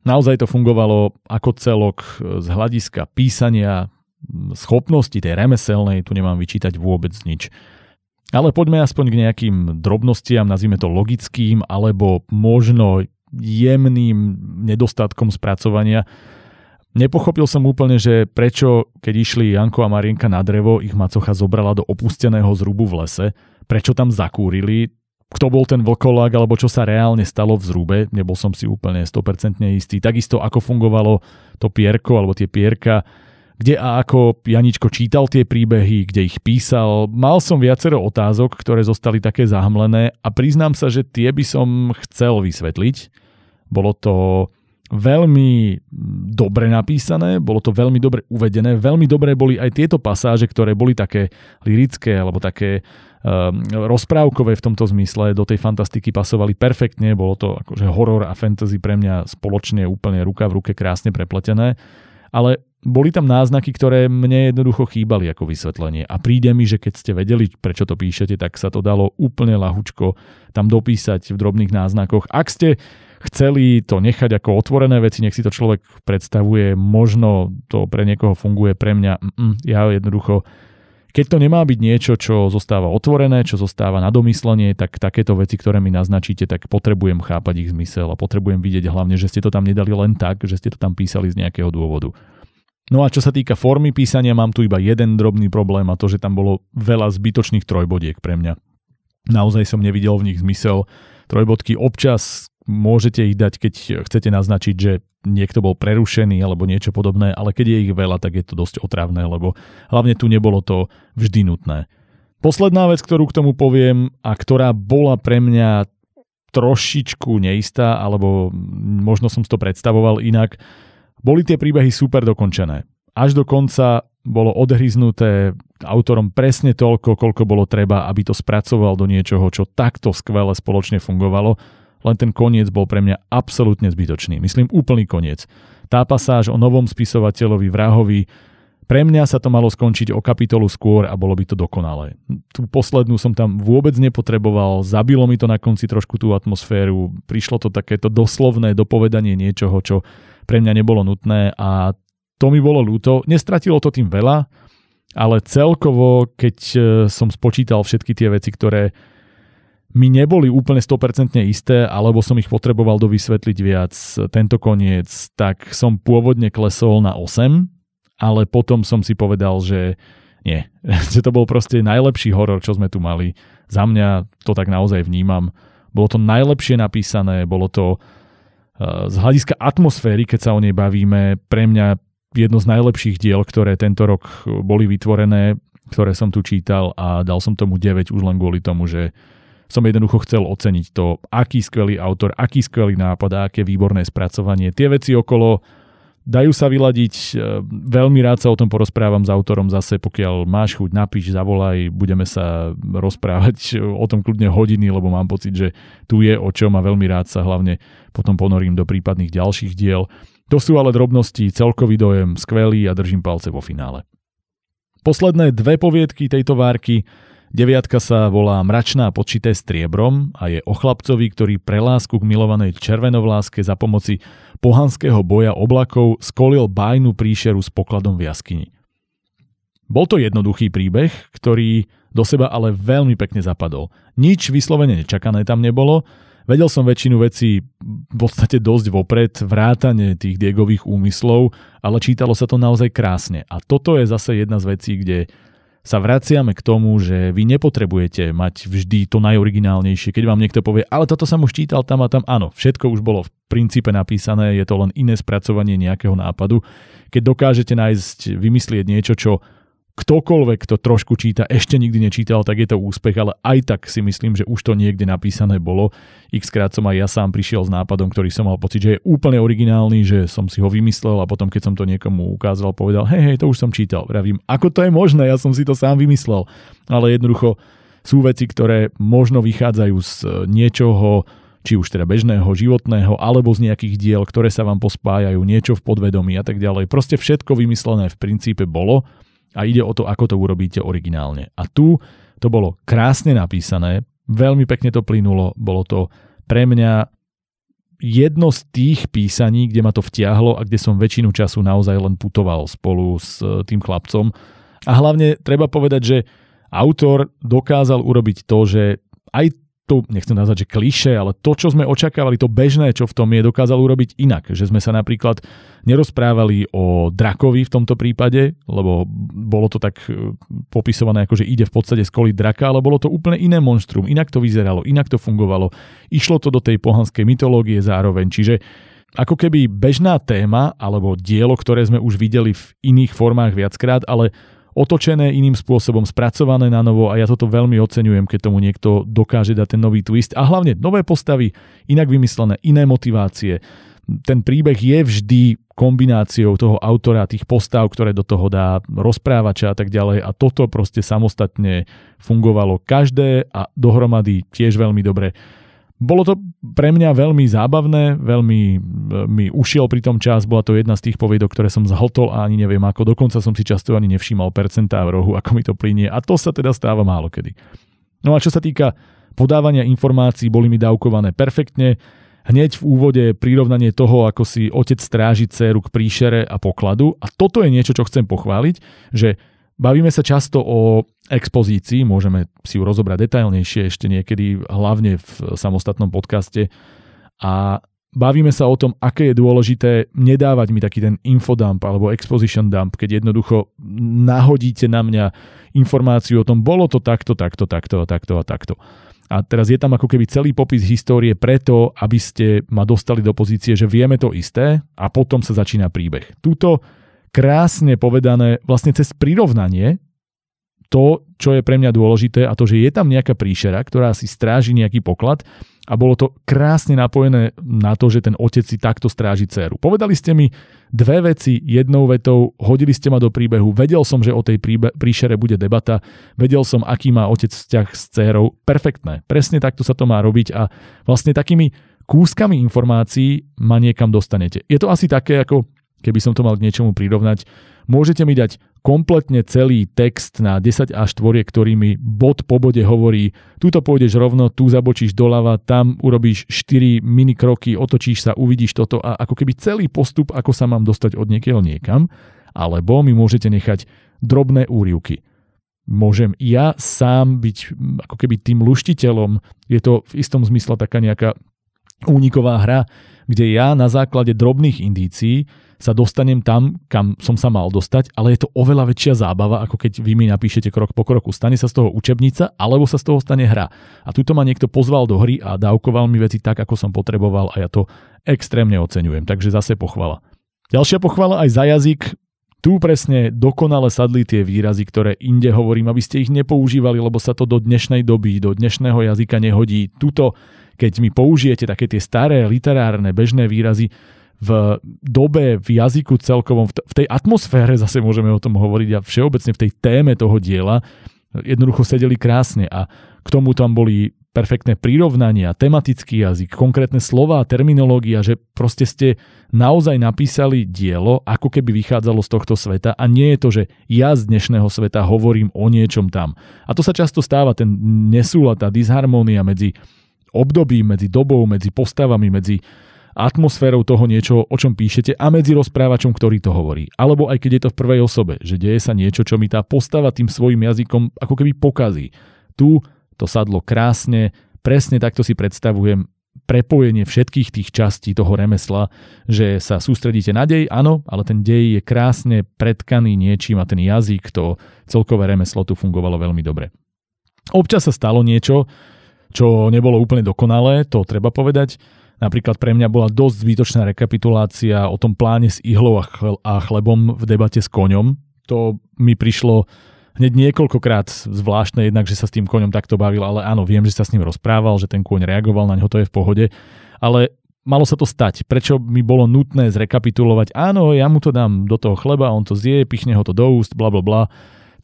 Naozaj to fungovalo ako celok z hľadiska písania, schopnosti tej remeselnej tu nemám vyčítať vôbec nič. Ale poďme aspoň k nejakým drobnostiam, nazvime to logickým, alebo možno jemným nedostatkom spracovania. Nepochopil som úplne, že prečo, keď išli Janko a Marienka na drevo, ich macocha zobrala do opusteného zrubu v lese, prečo tam zakúrili, kto bol ten vlkolák, alebo čo sa reálne stalo v zrube, nebol som si úplne 100% istý. Takisto ako fungovalo to pierko, alebo tie pierka, kde a ako Janičko čítal tie príbehy, kde ich písal. Mal som viacero otázok, ktoré zostali také zahmlené a priznám sa, že tie by som chcel vysvetliť. Bolo to veľmi dobre napísané, bolo to veľmi dobre uvedené, veľmi dobré boli aj tieto pasáže, ktoré boli také lirické alebo také um, rozprávkové v tomto zmysle, do tej fantastiky pasovali perfektne, bolo to akože horor a fantasy pre mňa spoločne úplne ruka v ruke krásne prepletené, ale boli tam náznaky, ktoré mne jednoducho chýbali ako vysvetlenie. A príde mi, že keď ste vedeli, prečo to píšete, tak sa to dalo úplne lahučko tam dopísať v drobných náznakoch. Ak ste chceli to nechať ako otvorené veci, nech si to človek predstavuje, možno to pre niekoho funguje, pre mňa, mm, ja jednoducho, keď to nemá byť niečo, čo zostáva otvorené, čo zostáva na domyslenie, tak takéto veci, ktoré mi naznačíte, tak potrebujem chápať ich zmysel a potrebujem vidieť hlavne, že ste to tam nedali len tak, že ste to tam písali z nejakého dôvodu. No a čo sa týka formy písania, mám tu iba jeden drobný problém a to, že tam bolo veľa zbytočných trojbodiek pre mňa. Naozaj som nevidel v nich zmysel. Trojbodky občas môžete ich dať, keď chcete naznačiť, že niekto bol prerušený alebo niečo podobné, ale keď je ich veľa, tak je to dosť otravné, lebo hlavne tu nebolo to vždy nutné. Posledná vec, ktorú k tomu poviem a ktorá bola pre mňa trošičku neistá, alebo možno som to predstavoval inak, boli tie príbehy super dokončené. Až do konca bolo odhryznuté autorom presne toľko, koľko bolo treba, aby to spracoval do niečoho, čo takto skvele spoločne fungovalo. Len ten koniec bol pre mňa absolútne zbytočný. Myslím úplný koniec. Tá pasáž o novom spisovateľovi vrahovi, pre mňa sa to malo skončiť o kapitolu skôr a bolo by to dokonalé. Tú poslednú som tam vôbec nepotreboval, zabilo mi to na konci trošku tú atmosféru, prišlo to takéto doslovné dopovedanie niečoho, čo pre mňa nebolo nutné a to mi bolo ľúto. Nestratilo to tým veľa, ale celkovo, keď e, som spočítal všetky tie veci, ktoré mi neboli úplne 100% isté, alebo som ich potreboval dovysvetliť viac tento koniec, tak som pôvodne klesol na 8, ale potom som si povedal, že nie, *laughs* že to bol proste najlepší horor, čo sme tu mali. Za mňa to tak naozaj vnímam. Bolo to najlepšie napísané, bolo to z hľadiska atmosféry, keď sa o nej bavíme, pre mňa jedno z najlepších diel, ktoré tento rok boli vytvorené, ktoré som tu čítal a dal som tomu 9 už len kvôli tomu, že som jednoducho chcel oceniť to, aký skvelý autor, aký skvelý nápad aké výborné spracovanie. Tie veci okolo Dajú sa vyladiť, e, veľmi rád sa o tom porozprávam s autorom zase, pokiaľ máš chuť, napíš, zavolaj, budeme sa rozprávať o tom kľudne hodiny, lebo mám pocit, že tu je o čom a veľmi rád sa hlavne potom ponorím do prípadných ďalších diel. To sú ale drobnosti, celkový dojem skvelý a držím palce vo finále. Posledné dve poviedky tejto várky Deviatka sa volá Mračná počité striebrom a je o chlapcovi, ktorý pre lásku k milovanej červenovláske za pomoci pohanského boja oblakov skolil bájnu príšeru s pokladom v jaskyni. Bol to jednoduchý príbeh, ktorý do seba ale veľmi pekne zapadol. Nič vyslovene nečakané tam nebolo, Vedel som väčšinu vecí v podstate dosť vopred, vrátane tých Diegových úmyslov, ale čítalo sa to naozaj krásne. A toto je zase jedna z vecí, kde sa vraciame k tomu, že vy nepotrebujete mať vždy to najoriginálnejšie. Keď vám niekto povie, ale toto som už čítal tam a tam, áno, všetko už bolo v princípe napísané, je to len iné spracovanie nejakého nápadu. Keď dokážete nájsť, vymyslieť niečo, čo ktokoľvek, kto trošku číta, ešte nikdy nečítal, tak je to úspech, ale aj tak si myslím, že už to niekde napísané bolo. X krát som aj ja sám prišiel s nápadom, ktorý som mal pocit, že je úplne originálny, že som si ho vymyslel a potom, keď som to niekomu ukázal, povedal, hej, hej, to už som čítal. Vravím, ako to je možné, ja som si to sám vymyslel. Ale jednoducho sú veci, ktoré možno vychádzajú z niečoho, či už teda bežného, životného, alebo z nejakých diel, ktoré sa vám pospájajú, niečo v podvedomí a tak ďalej. Proste všetko vymyslené v princípe bolo a ide o to, ako to urobíte originálne. A tu to bolo krásne napísané, veľmi pekne to plynulo, bolo to pre mňa jedno z tých písaní, kde ma to vtiahlo a kde som väčšinu času naozaj len putoval spolu s e, tým chlapcom. A hlavne treba povedať, že autor dokázal urobiť to, že aj to, nechcem nazvať, že kliše, ale to, čo sme očakávali, to bežné, čo v tom je, dokázal urobiť inak. Že sme sa napríklad nerozprávali o drakovi v tomto prípade, lebo bolo to tak e, popisované, ako že ide v podstate skoliť draka, ale bolo to úplne iné monštrum, inak to vyzeralo, inak to fungovalo. Išlo to do tej pohanskej mytológie zároveň, čiže ako keby bežná téma alebo dielo, ktoré sme už videli v iných formách viackrát, ale otočené iným spôsobom, spracované na novo a ja toto veľmi oceňujem, keď tomu niekto dokáže dať ten nový twist a hlavne nové postavy, inak vymyslené, iné motivácie. ten príbeh je vždy kombináciou toho autora, tých postav, ktoré do toho dá, rozprávača a tak ďalej a toto proste samostatne fungovalo každé a dohromady tiež veľmi dobre. Bolo to pre mňa veľmi zábavné, veľmi e, mi ušiel pri tom čas, bola to jedna z tých poviedok, ktoré som zhltol a ani neviem ako, dokonca som si často ani nevšímal percentá v rohu, ako mi to plinie a to sa teda stáva málo kedy. No a čo sa týka podávania informácií, boli mi dávkované perfektne, hneď v úvode prirovnanie toho, ako si otec stráži dceru k príšere a pokladu. A toto je niečo, čo chcem pochváliť, že bavíme sa často o expozícii, môžeme si ju rozobrať detailnejšie ešte niekedy, hlavne v samostatnom podcaste. A bavíme sa o tom, aké je dôležité nedávať mi taký ten infodump alebo exposition dump, keď jednoducho nahodíte na mňa informáciu o tom, bolo to takto, takto, takto, takto a takto. A teraz je tam ako keby celý popis histórie preto, aby ste ma dostali do pozície, že vieme to isté a potom sa začína príbeh. Tuto krásne povedané vlastne cez prirovnanie to, čo je pre mňa dôležité a to, že je tam nejaká príšera, ktorá si stráži nejaký poklad a bolo to krásne napojené na to, že ten otec si takto stráži dceru. Povedali ste mi dve veci jednou vetou, hodili ste ma do príbehu, vedel som, že o tej príbe- príšere bude debata, vedel som, aký má otec vzťah s dcerou. Perfektné, presne takto sa to má robiť a vlastne takými kúskami informácií ma niekam dostanete. Je to asi také, ako keby som to mal k niečomu prirovnať, môžete mi dať kompletne celý text na 10 až 4, ktorý mi bod po bode hovorí, tuto pôjdeš rovno, tu zabočíš doľava, tam urobíš 4 mini kroky, otočíš sa, uvidíš toto a ako keby celý postup, ako sa mám dostať od niekiaľ niekam, alebo mi môžete nechať drobné úrivky. Môžem ja sám byť ako keby tým luštiteľom, je to v istom zmysle taká nejaká úniková hra, kde ja na základe drobných indícií sa dostanem tam, kam som sa mal dostať, ale je to oveľa väčšia zábava, ako keď vy mi napíšete krok po kroku. Stane sa z toho učebnica, alebo sa z toho stane hra. A tuto ma niekto pozval do hry a dávkoval mi veci tak, ako som potreboval a ja to extrémne oceňujem. Takže zase pochvala. Ďalšia pochvala aj za jazyk. Tu presne dokonale sadli tie výrazy, ktoré inde hovorím, aby ste ich nepoužívali, lebo sa to do dnešnej doby, do dnešného jazyka nehodí. Tuto, keď mi použijete také tie staré literárne bežné výrazy, v dobe, v jazyku celkovom, v tej atmosfére zase môžeme o tom hovoriť a všeobecne v tej téme toho diela jednoducho sedeli krásne a k tomu tam boli perfektné prirovnania, tematický jazyk, konkrétne slova, terminológia, že proste ste naozaj napísali dielo, ako keby vychádzalo z tohto sveta a nie je to, že ja z dnešného sveta hovorím o niečom tam. A to sa často stáva, ten nesúlad, tá disharmónia medzi obdobím, medzi dobou, medzi postavami, medzi atmosférou toho niečo, o čom píšete a medzi rozprávačom, ktorý to hovorí. Alebo aj keď je to v prvej osobe, že deje sa niečo, čo mi tá postava tým svojim jazykom ako keby pokazí. Tu to sadlo krásne, presne takto si predstavujem prepojenie všetkých tých častí toho remesla, že sa sústredíte na dej, áno, ale ten dej je krásne predkaný niečím a ten jazyk, to celkové remeslo tu fungovalo veľmi dobre. Občas sa stalo niečo, čo nebolo úplne dokonalé, to treba povedať, Napríklad pre mňa bola dosť zbytočná rekapitulácia o tom pláne s ihlou a chlebom v debate s koňom. To mi prišlo hneď niekoľkokrát zvláštne jednak, že sa s tým koňom takto bavil, ale áno, viem, že sa s ním rozprával, že ten kôň reagoval na ňo, to je v pohode, ale malo sa to stať. Prečo mi bolo nutné zrekapitulovať, áno, ja mu to dám do toho chleba, on to zje, pichne ho to do úst, bla bla bla.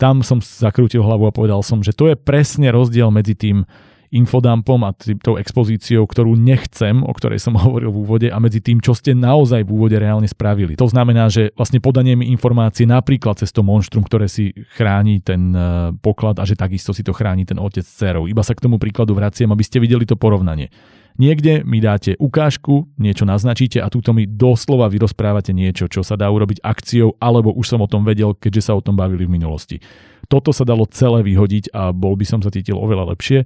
Tam som zakrútil hlavu a povedal som, že to je presne rozdiel medzi tým, infodumpom a tou expozíciou, ktorú nechcem, o ktorej som *laughs* hovoril v úvode a medzi tým, čo ste naozaj v úvode reálne spravili. To znamená, že vlastne podanie mi informácie napríklad cez to monštrum, ktoré si chráni ten e, poklad a že takisto si to chráni ten otec s dcerou. Iba sa k tomu príkladu vraciem, aby ste videli to porovnanie. Niekde mi dáte ukážku, niečo naznačíte a túto mi doslova vyrozprávate niečo, čo sa dá urobiť akciou, alebo už som o tom vedel, keďže sa o tom bavili v minulosti. Toto sa dalo celé vyhodiť a bol by som sa cítil oveľa lepšie.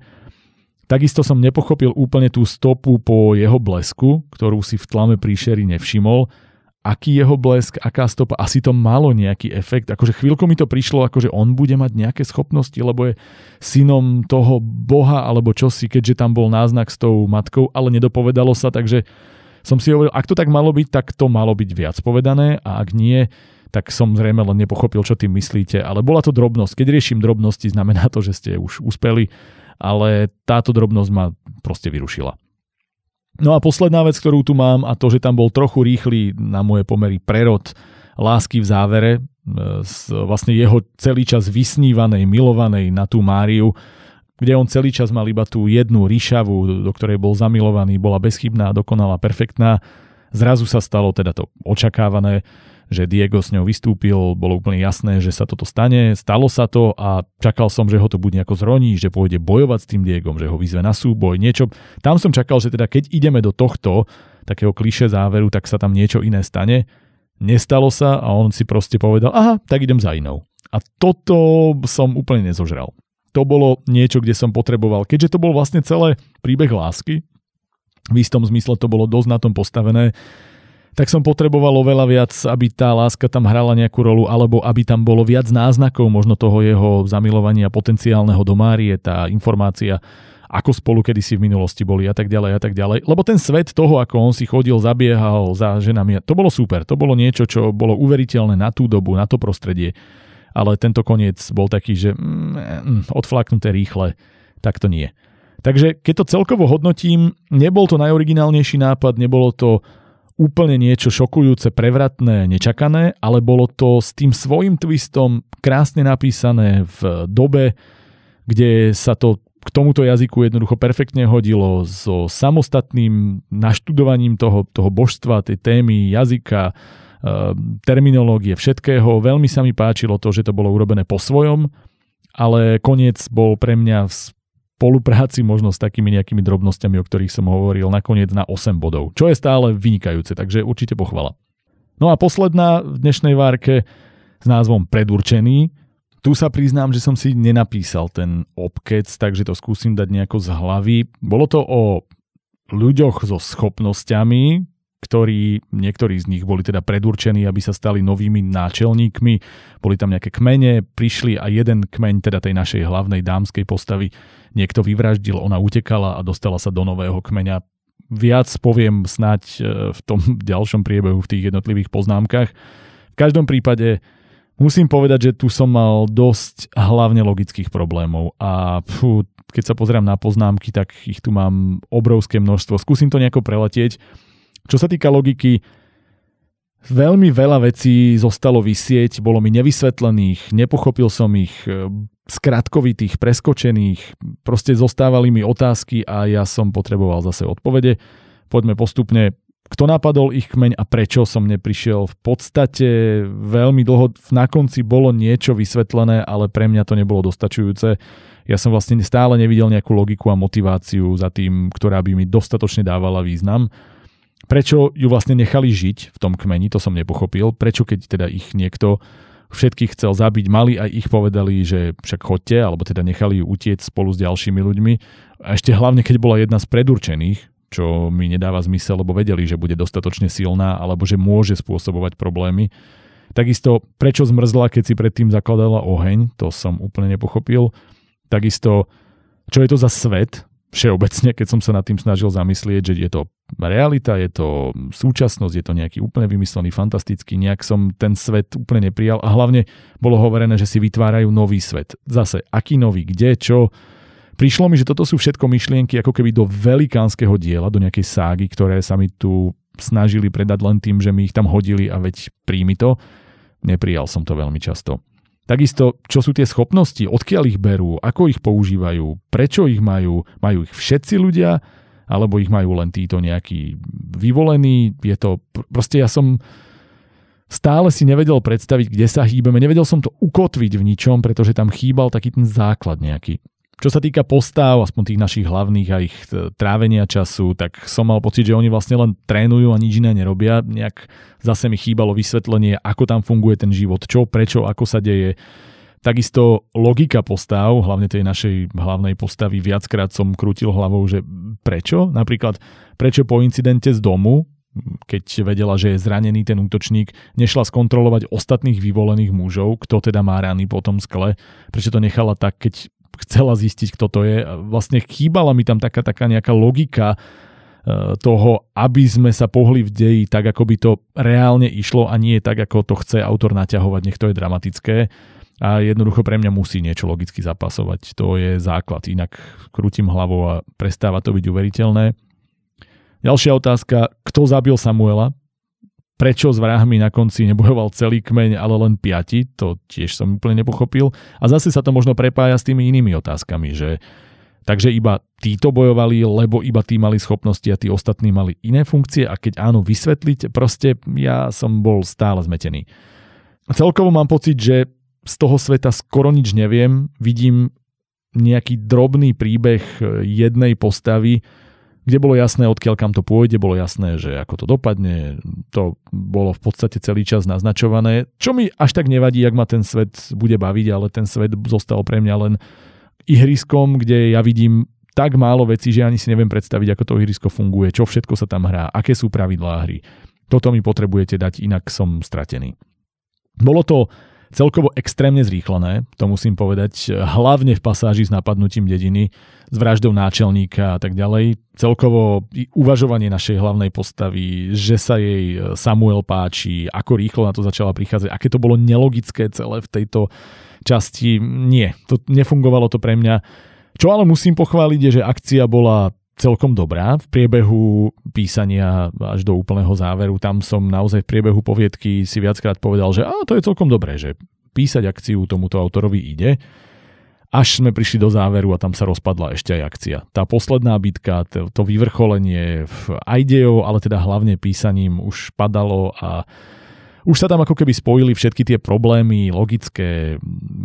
Takisto som nepochopil úplne tú stopu po jeho blesku, ktorú si v tlame príšery nevšimol. Aký jeho blesk, aká stopa, asi to malo nejaký efekt. Akože chvíľko mi to prišlo, akože on bude mať nejaké schopnosti, lebo je synom toho boha alebo čosi, keďže tam bol náznak s tou matkou, ale nedopovedalo sa, takže som si hovoril, ak to tak malo byť, tak to malo byť viac povedané a ak nie, tak som zrejme len nepochopil, čo tým myslíte. Ale bola to drobnosť. Keď riešim drobnosti, znamená to, že ste už uspeli ale táto drobnosť ma proste vyrušila. No a posledná vec, ktorú tu mám a to, že tam bol trochu rýchly na moje pomery prerod lásky v závere, e, vlastne jeho celý čas vysnívanej, milovanej na tú Máriu, kde on celý čas mal iba tú jednu ríšavu, do ktorej bol zamilovaný, bola bezchybná, dokonalá, perfektná. Zrazu sa stalo teda to očakávané, že Diego s ňou vystúpil, bolo úplne jasné, že sa toto stane, stalo sa to a čakal som, že ho to bude nejako zroní, že pôjde bojovať s tým Diegom, že ho vyzve na súboj, niečo. Tam som čakal, že teda keď ideme do tohto takého kliše záveru, tak sa tam niečo iné stane. Nestalo sa a on si proste povedal, aha, tak idem za inou. A toto som úplne nezožral. To bolo niečo, kde som potreboval, keďže to bol vlastne celé príbeh lásky, v istom zmysle to bolo dosť na tom postavené, tak som potreboval oveľa viac, aby tá láska tam hrala nejakú rolu, alebo aby tam bolo viac náznakov možno toho jeho zamilovania potenciálneho do Márie, tá informácia, ako spolu kedysi v minulosti boli a tak ďalej a tak ďalej. Lebo ten svet toho, ako on si chodil, zabiehal za ženami, to bolo super, to bolo niečo, čo bolo uveriteľné na tú dobu, na to prostredie. Ale tento koniec bol taký, že mm odflaknuté rýchle, tak to nie. Takže keď to celkovo hodnotím, nebol to najoriginálnejší nápad, nebolo to úplne niečo šokujúce, prevratné, nečakané, ale bolo to s tým svojim twistom krásne napísané v dobe, kde sa to k tomuto jazyku jednoducho perfektne hodilo so samostatným naštudovaním toho, toho božstva, tej témy, jazyka, e, terminológie, všetkého. Veľmi sa mi páčilo to, že to bolo urobené po svojom, ale koniec bol pre mňa spolupráci možno s takými nejakými drobnosťami, o ktorých som hovoril, nakoniec na 8 bodov, čo je stále vynikajúce, takže určite pochvala. No a posledná v dnešnej várke s názvom Predurčený. Tu sa priznám, že som si nenapísal ten obkec, takže to skúsim dať nejako z hlavy. Bolo to o ľuďoch so schopnosťami, ktorí, niektorí z nich boli teda predurčení, aby sa stali novými náčelníkmi. Boli tam nejaké kmene, prišli a jeden kmeň, teda tej našej hlavnej dámskej postavy, niekto vyvraždil, ona utekala a dostala sa do nového kmeňa. Viac poviem snať e, v tom *laughs* ďalšom priebehu v tých jednotlivých poznámkach. V každom prípade musím povedať, že tu som mal dosť hlavne logických problémov a pfú, keď sa pozerám na poznámky, tak ich tu mám obrovské množstvo. Skúsim to nejako preletieť. Čo sa týka logiky, veľmi veľa vecí zostalo vysieť, bolo mi nevysvetlených, nepochopil som ich, e, skratkovitých, preskočených, proste zostávali mi otázky a ja som potreboval zase odpovede. Poďme postupne, kto napadol ich kmeň a prečo som neprišiel. V podstate veľmi dlho na konci bolo niečo vysvetlené, ale pre mňa to nebolo dostačujúce. Ja som vlastne stále nevidel nejakú logiku a motiváciu za tým, ktorá by mi dostatočne dávala význam. Prečo ju vlastne nechali žiť v tom kmeni, to som nepochopil. Prečo keď teda ich niekto všetkých chcel zabiť, mali aj ich povedali, že však chodte, alebo teda nechali ju utieť spolu s ďalšími ľuďmi. A ešte hlavne, keď bola jedna z predurčených, čo mi nedáva zmysel, lebo vedeli, že bude dostatočne silná, alebo že môže spôsobovať problémy. Takisto, prečo zmrzla, keď si predtým zakladala oheň, to som úplne nepochopil. Takisto, čo je to za svet, všeobecne, keď som sa nad tým snažil zamyslieť, že je to realita, je to súčasnosť, je to nejaký úplne vymyslený, fantastický, nejak som ten svet úplne neprijal a hlavne bolo hovorené, že si vytvárajú nový svet. Zase, aký nový, kde, čo. Prišlo mi, že toto sú všetko myšlienky ako keby do velikánskeho diela, do nejakej ságy, ktoré sa mi tu snažili predať len tým, že mi ich tam hodili a veď príjmi to. Neprijal som to veľmi často. Takisto, čo sú tie schopnosti, odkiaľ ich berú, ako ich používajú, prečo ich majú, majú ich všetci ľudia, alebo ich majú len títo nejakí vyvolení. Je to, proste ja som stále si nevedel predstaviť, kde sa hýbeme, nevedel som to ukotviť v ničom, pretože tam chýbal taký ten základ nejaký. Čo sa týka postáv, aspoň tých našich hlavných a ich e, trávenia času, tak som mal pocit, že oni vlastne len trénujú a nič iné nerobia. Nejak zase mi chýbalo vysvetlenie, ako tam funguje ten život, čo, prečo, ako sa deje. Takisto logika postav, hlavne tej našej hlavnej postavy, viackrát som krútil hlavou, že prečo? Napríklad, prečo po incidente z domu, keď vedela, že je zranený ten útočník, nešla skontrolovať ostatných vyvolených mužov, kto teda má rany po tom skle, prečo to nechala tak, keď chcela zistiť, kto to je. Vlastne chýbala mi tam taká, taká nejaká logika e, toho, aby sme sa pohli v deji tak, ako by to reálne išlo a nie tak, ako to chce autor naťahovať, nech to je dramatické. A jednoducho pre mňa musí niečo logicky zapasovať. To je základ. Inak krútim hlavou a prestáva to byť uveriteľné. Ďalšia otázka, kto zabil Samuela? Prečo s vrahmi na konci nebojoval celý kmeň, ale len piati? To tiež som úplne nepochopil. A zase sa to možno prepája s tými inými otázkami, že Takže iba títo bojovali, lebo iba tí mali schopnosti a tí ostatní mali iné funkcie a keď áno, vysvetliť, proste ja som bol stále zmetený. Celkovo mám pocit, že z toho sveta skoro nič neviem. Vidím nejaký drobný príbeh jednej postavy, kde bolo jasné, odkiaľ kam to pôjde, bolo jasné, že ako to dopadne, to bolo v podstate celý čas naznačované, čo mi až tak nevadí, ak ma ten svet bude baviť, ale ten svet zostal pre mňa len ihriskom, kde ja vidím tak málo vecí, že ani si neviem predstaviť, ako to ihrisko funguje, čo všetko sa tam hrá, aké sú pravidlá hry. Toto mi potrebujete dať, inak som stratený. Bolo to celkovo extrémne zrýchlené, to musím povedať, hlavne v pasáži s napadnutím dediny, s vraždou náčelníka a tak ďalej. Celkovo uvažovanie našej hlavnej postavy, že sa jej Samuel páči, ako rýchlo na to začala prichádzať, aké to bolo nelogické celé v tejto časti, nie, to nefungovalo to pre mňa. Čo ale musím pochváliť je, že akcia bola celkom dobrá v priebehu písania až do úplného záveru. Tam som naozaj v priebehu poviedky si viackrát povedal, že a, to je celkom dobré, že písať akciu tomuto autorovi ide. Až sme prišli do záveru a tam sa rozpadla ešte aj akcia. Tá posledná bitka, to, vyvrcholenie v idejou, ale teda hlavne písaním už padalo a už sa tam ako keby spojili všetky tie problémy logické,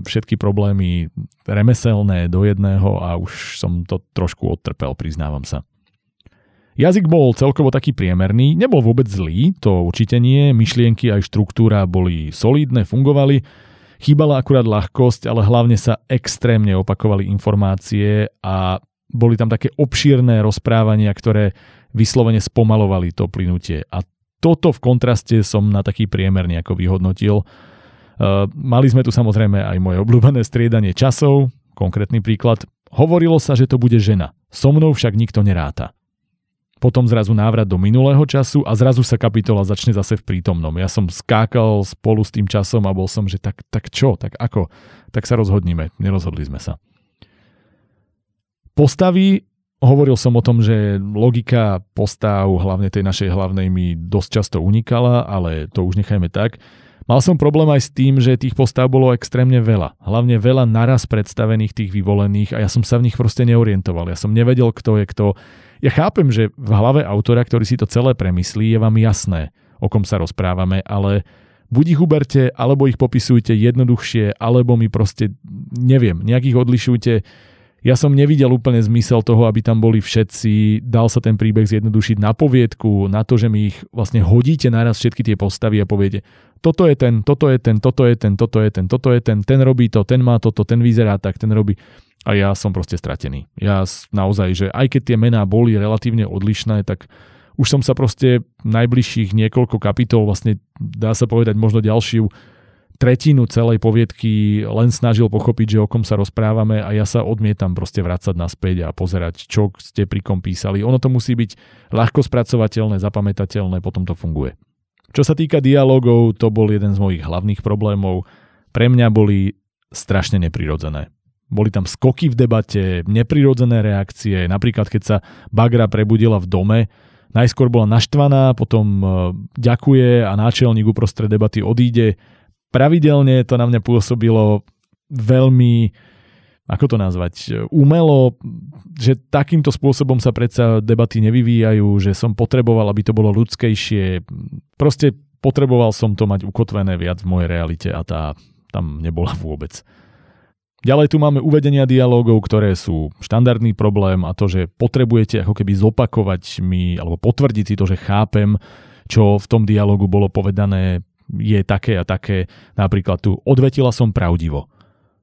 všetky problémy remeselné do jedného a už som to trošku odtrpel, priznávam sa. Jazyk bol celkovo taký priemerný, nebol vôbec zlý, to určite nie, myšlienky aj štruktúra boli solidné, fungovali, chýbala akurát ľahkosť, ale hlavne sa extrémne opakovali informácie a boli tam také obšírne rozprávania, ktoré vyslovene spomalovali to plynutie. A toto v kontraste som na taký priemer nejako vyhodnotil. Uh, mali sme tu samozrejme aj moje obľúbené striedanie časov, konkrétny príklad. Hovorilo sa, že to bude žena, so mnou však nikto neráta. Potom zrazu návrat do minulého času a zrazu sa kapitola začne zase v prítomnom. Ja som skákal spolu s tým časom a bol som, že tak, tak čo, tak ako? Tak sa rozhodníme. Nerozhodli sme sa. Postavy Hovoril som o tom, že logika postav, hlavne tej našej hlavnej, mi dosť často unikala, ale to už nechajme tak. Mal som problém aj s tým, že tých postav bolo extrémne veľa. Hlavne veľa naraz predstavených tých vyvolených a ja som sa v nich proste neorientoval. Ja som nevedel, kto je kto. Ja chápem, že v hlave autora, ktorý si to celé premyslí, je vám jasné, o kom sa rozprávame, ale buď ich uberte, alebo ich popisujte jednoduchšie, alebo mi proste, neviem, nejakých odlišujte ja som nevidel úplne zmysel toho, aby tam boli všetci, dal sa ten príbeh zjednodušiť na poviedku, na to, že mi ich vlastne hodíte naraz všetky tie postavy a poviete, toto je ten, toto je ten, toto je ten, toto je ten, toto je ten, ten robí to, ten má toto, ten vyzerá tak, ten robí. A ja som proste stratený. Ja naozaj, že aj keď tie mená boli relatívne odlišné, tak už som sa proste najbližších niekoľko kapitol, vlastne dá sa povedať možno ďalšiu, tretinu celej poviedky len snažil pochopiť, že o kom sa rozprávame a ja sa odmietam proste vrácať naspäť a pozerať, čo ste pri kom písali. Ono to musí byť ľahko spracovateľné, zapamätateľné, potom to funguje. Čo sa týka dialogov, to bol jeden z mojich hlavných problémov. Pre mňa boli strašne neprirodzené. Boli tam skoky v debate, neprirodzené reakcie, napríklad keď sa Bagra prebudila v dome, najskôr bola naštvaná, potom e, ďakuje a náčelník uprostred debaty odíde, pravidelne to na mňa pôsobilo veľmi ako to nazvať, umelo, že takýmto spôsobom sa predsa debaty nevyvíjajú, že som potreboval, aby to bolo ľudskejšie. Proste potreboval som to mať ukotvené viac v mojej realite a tá tam nebola vôbec. Ďalej tu máme uvedenia dialogov, ktoré sú štandardný problém a to, že potrebujete ako keby zopakovať mi alebo potvrdiť si to, že chápem, čo v tom dialogu bolo povedané je také a také. Napríklad tu odvetila som pravdivo.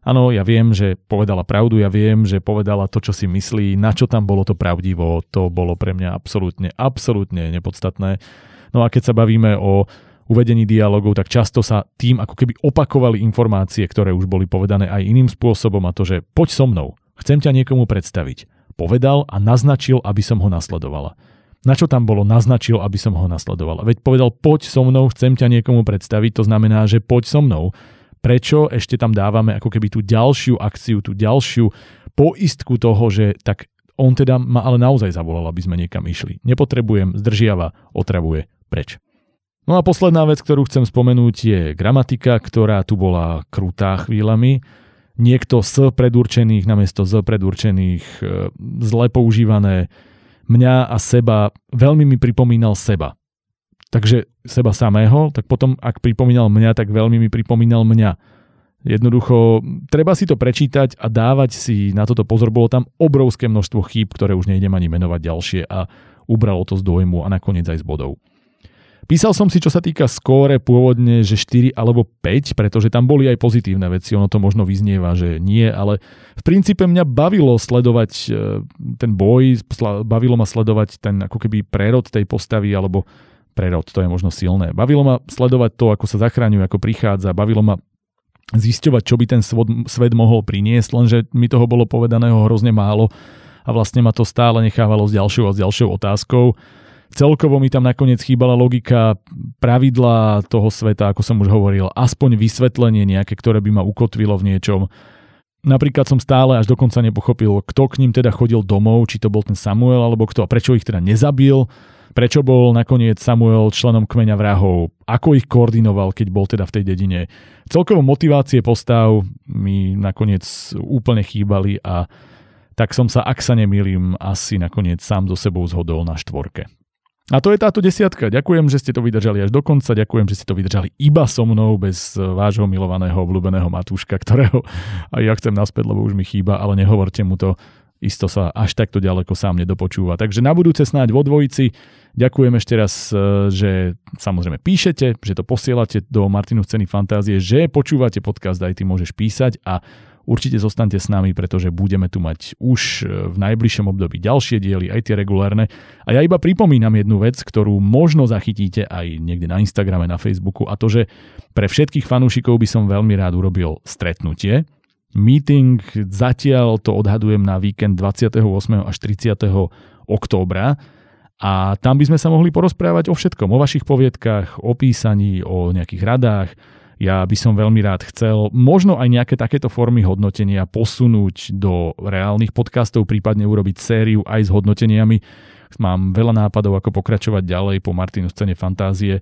Áno, ja viem, že povedala pravdu, ja viem, že povedala to, čo si myslí, na čo tam bolo to pravdivo, to bolo pre mňa absolútne, absolútne nepodstatné. No a keď sa bavíme o uvedení dialogov, tak často sa tým ako keby opakovali informácie, ktoré už boli povedané aj iným spôsobom a to, že poď so mnou, chcem ťa niekomu predstaviť. Povedal a naznačil, aby som ho nasledovala na čo tam bolo, naznačil, aby som ho nasledoval. Veď povedal, poď so mnou, chcem ťa niekomu predstaviť, to znamená, že poď so mnou. Prečo ešte tam dávame ako keby tú ďalšiu akciu, tú ďalšiu poistku toho, že tak On teda ma ale naozaj zavolal, aby sme niekam išli. Nepotrebujem, zdržiava, otravuje, preč. No a posledná vec, ktorú chcem spomenúť, je gramatika, ktorá tu bola krutá chvíľami. Niekto z predurčených namiesto z predurčených, e, zle používané, mňa a seba, veľmi mi pripomínal seba. Takže seba samého, tak potom ak pripomínal mňa, tak veľmi mi pripomínal mňa. Jednoducho, treba si to prečítať a dávať si na toto pozor. Bolo tam obrovské množstvo chýb, ktoré už nejdem ani menovať ďalšie a ubralo to z dojmu a nakoniec aj z bodov. Písal som si, čo sa týka skóre, pôvodne, že 4 alebo 5, pretože tam boli aj pozitívne veci, ono to možno vyznieva, že nie, ale v princípe mňa bavilo sledovať e, ten boj, bavilo ma sledovať ten ako keby prerod tej postavy, alebo prerod, to je možno silné. Bavilo ma sledovať to, ako sa zachraňuje, ako prichádza, bavilo ma zisťovať, čo by ten svet mohol priniesť, lenže mi toho bolo povedaného hrozne málo a vlastne ma to stále nechávalo s ďalšou a s ďalšou otázkou Celkovo mi tam nakoniec chýbala logika, pravidla toho sveta, ako som už hovoril, aspoň vysvetlenie nejaké, ktoré by ma ukotvilo v niečom. Napríklad som stále až dokonca nepochopil, kto k ním teda chodil domov, či to bol ten Samuel alebo kto a prečo ich teda nezabil, prečo bol nakoniec Samuel členom kmeňa vrahov, ako ich koordinoval, keď bol teda v tej dedine. Celkovo motivácie postav mi nakoniec úplne chýbali a tak som sa, ak sa nemýlim, asi nakoniec sám so sebou zhodol na štvorke. A to je táto desiatka. Ďakujem, že ste to vydržali až do konca. Ďakujem, že ste to vydržali iba so mnou, bez eh, vášho milovaného, obľúbeného Matúška, ktorého aj ja chcem naspäť, lebo už mi chýba, ale nehovorte mu to. Isto sa až takto ďaleko sám nedopočúva. Takže na budúce snáď vo dvojici. Ďakujem ešte raz, eh, že samozrejme píšete, že to posielate do Martinu ceny fantázie, že počúvate podcast, aj ty môžeš písať a Určite zostaňte s nami, pretože budeme tu mať už e, v najbližšom období ďalšie diely, aj tie regulárne. A ja iba pripomínam jednu vec, ktorú možno zachytíte aj niekde na Instagrame, na Facebooku, a to, že pre všetkých fanúšikov by som veľmi rád urobil stretnutie. Meeting zatiaľ to odhadujem na víkend 28. až 30. októbra. A tam by sme sa mohli porozprávať o všetkom, o vašich poviedkach, o písaní, o nejakých radách, ja by som veľmi rád chcel možno aj nejaké takéto formy hodnotenia posunúť do reálnych podcastov, prípadne urobiť sériu aj s hodnoteniami. Mám veľa nápadov, ako pokračovať ďalej po Martinu scéne fantázie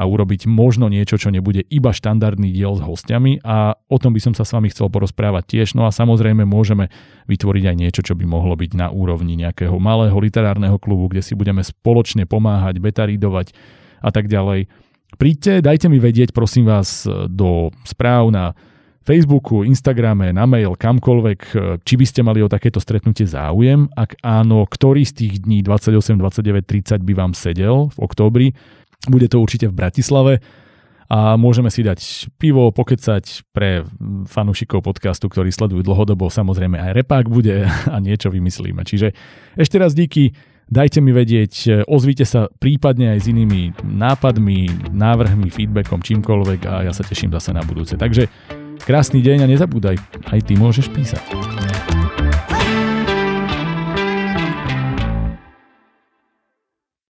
a urobiť možno niečo, čo nebude iba štandardný diel s hostiami a o tom by som sa s vami chcel porozprávať tiež. No a samozrejme môžeme vytvoriť aj niečo, čo by mohlo byť na úrovni nejakého malého literárneho klubu, kde si budeme spoločne pomáhať, betaridovať a tak ďalej Príďte, dajte mi vedieť, prosím vás, do správ na Facebooku, Instagrame, na mail, kamkoľvek, či by ste mali o takéto stretnutie záujem. Ak áno, ktorý z tých dní 28, 29, 30 by vám sedel v októbri. Bude to určite v Bratislave a môžeme si dať pivo, pokecať pre fanúšikov podcastu, ktorí sledujú dlhodobo. Samozrejme aj repák bude *laughs* a niečo vymyslíme. Čiže ešte raz díky. Dajte mi vedieť, e, ozvite sa prípadne aj s inými nápadmi, návrhmi, feedbackom, čímkoľvek a ja sa teším zase na budúce. Takže krásny deň a nezabúdaj, aj ty môžeš písať.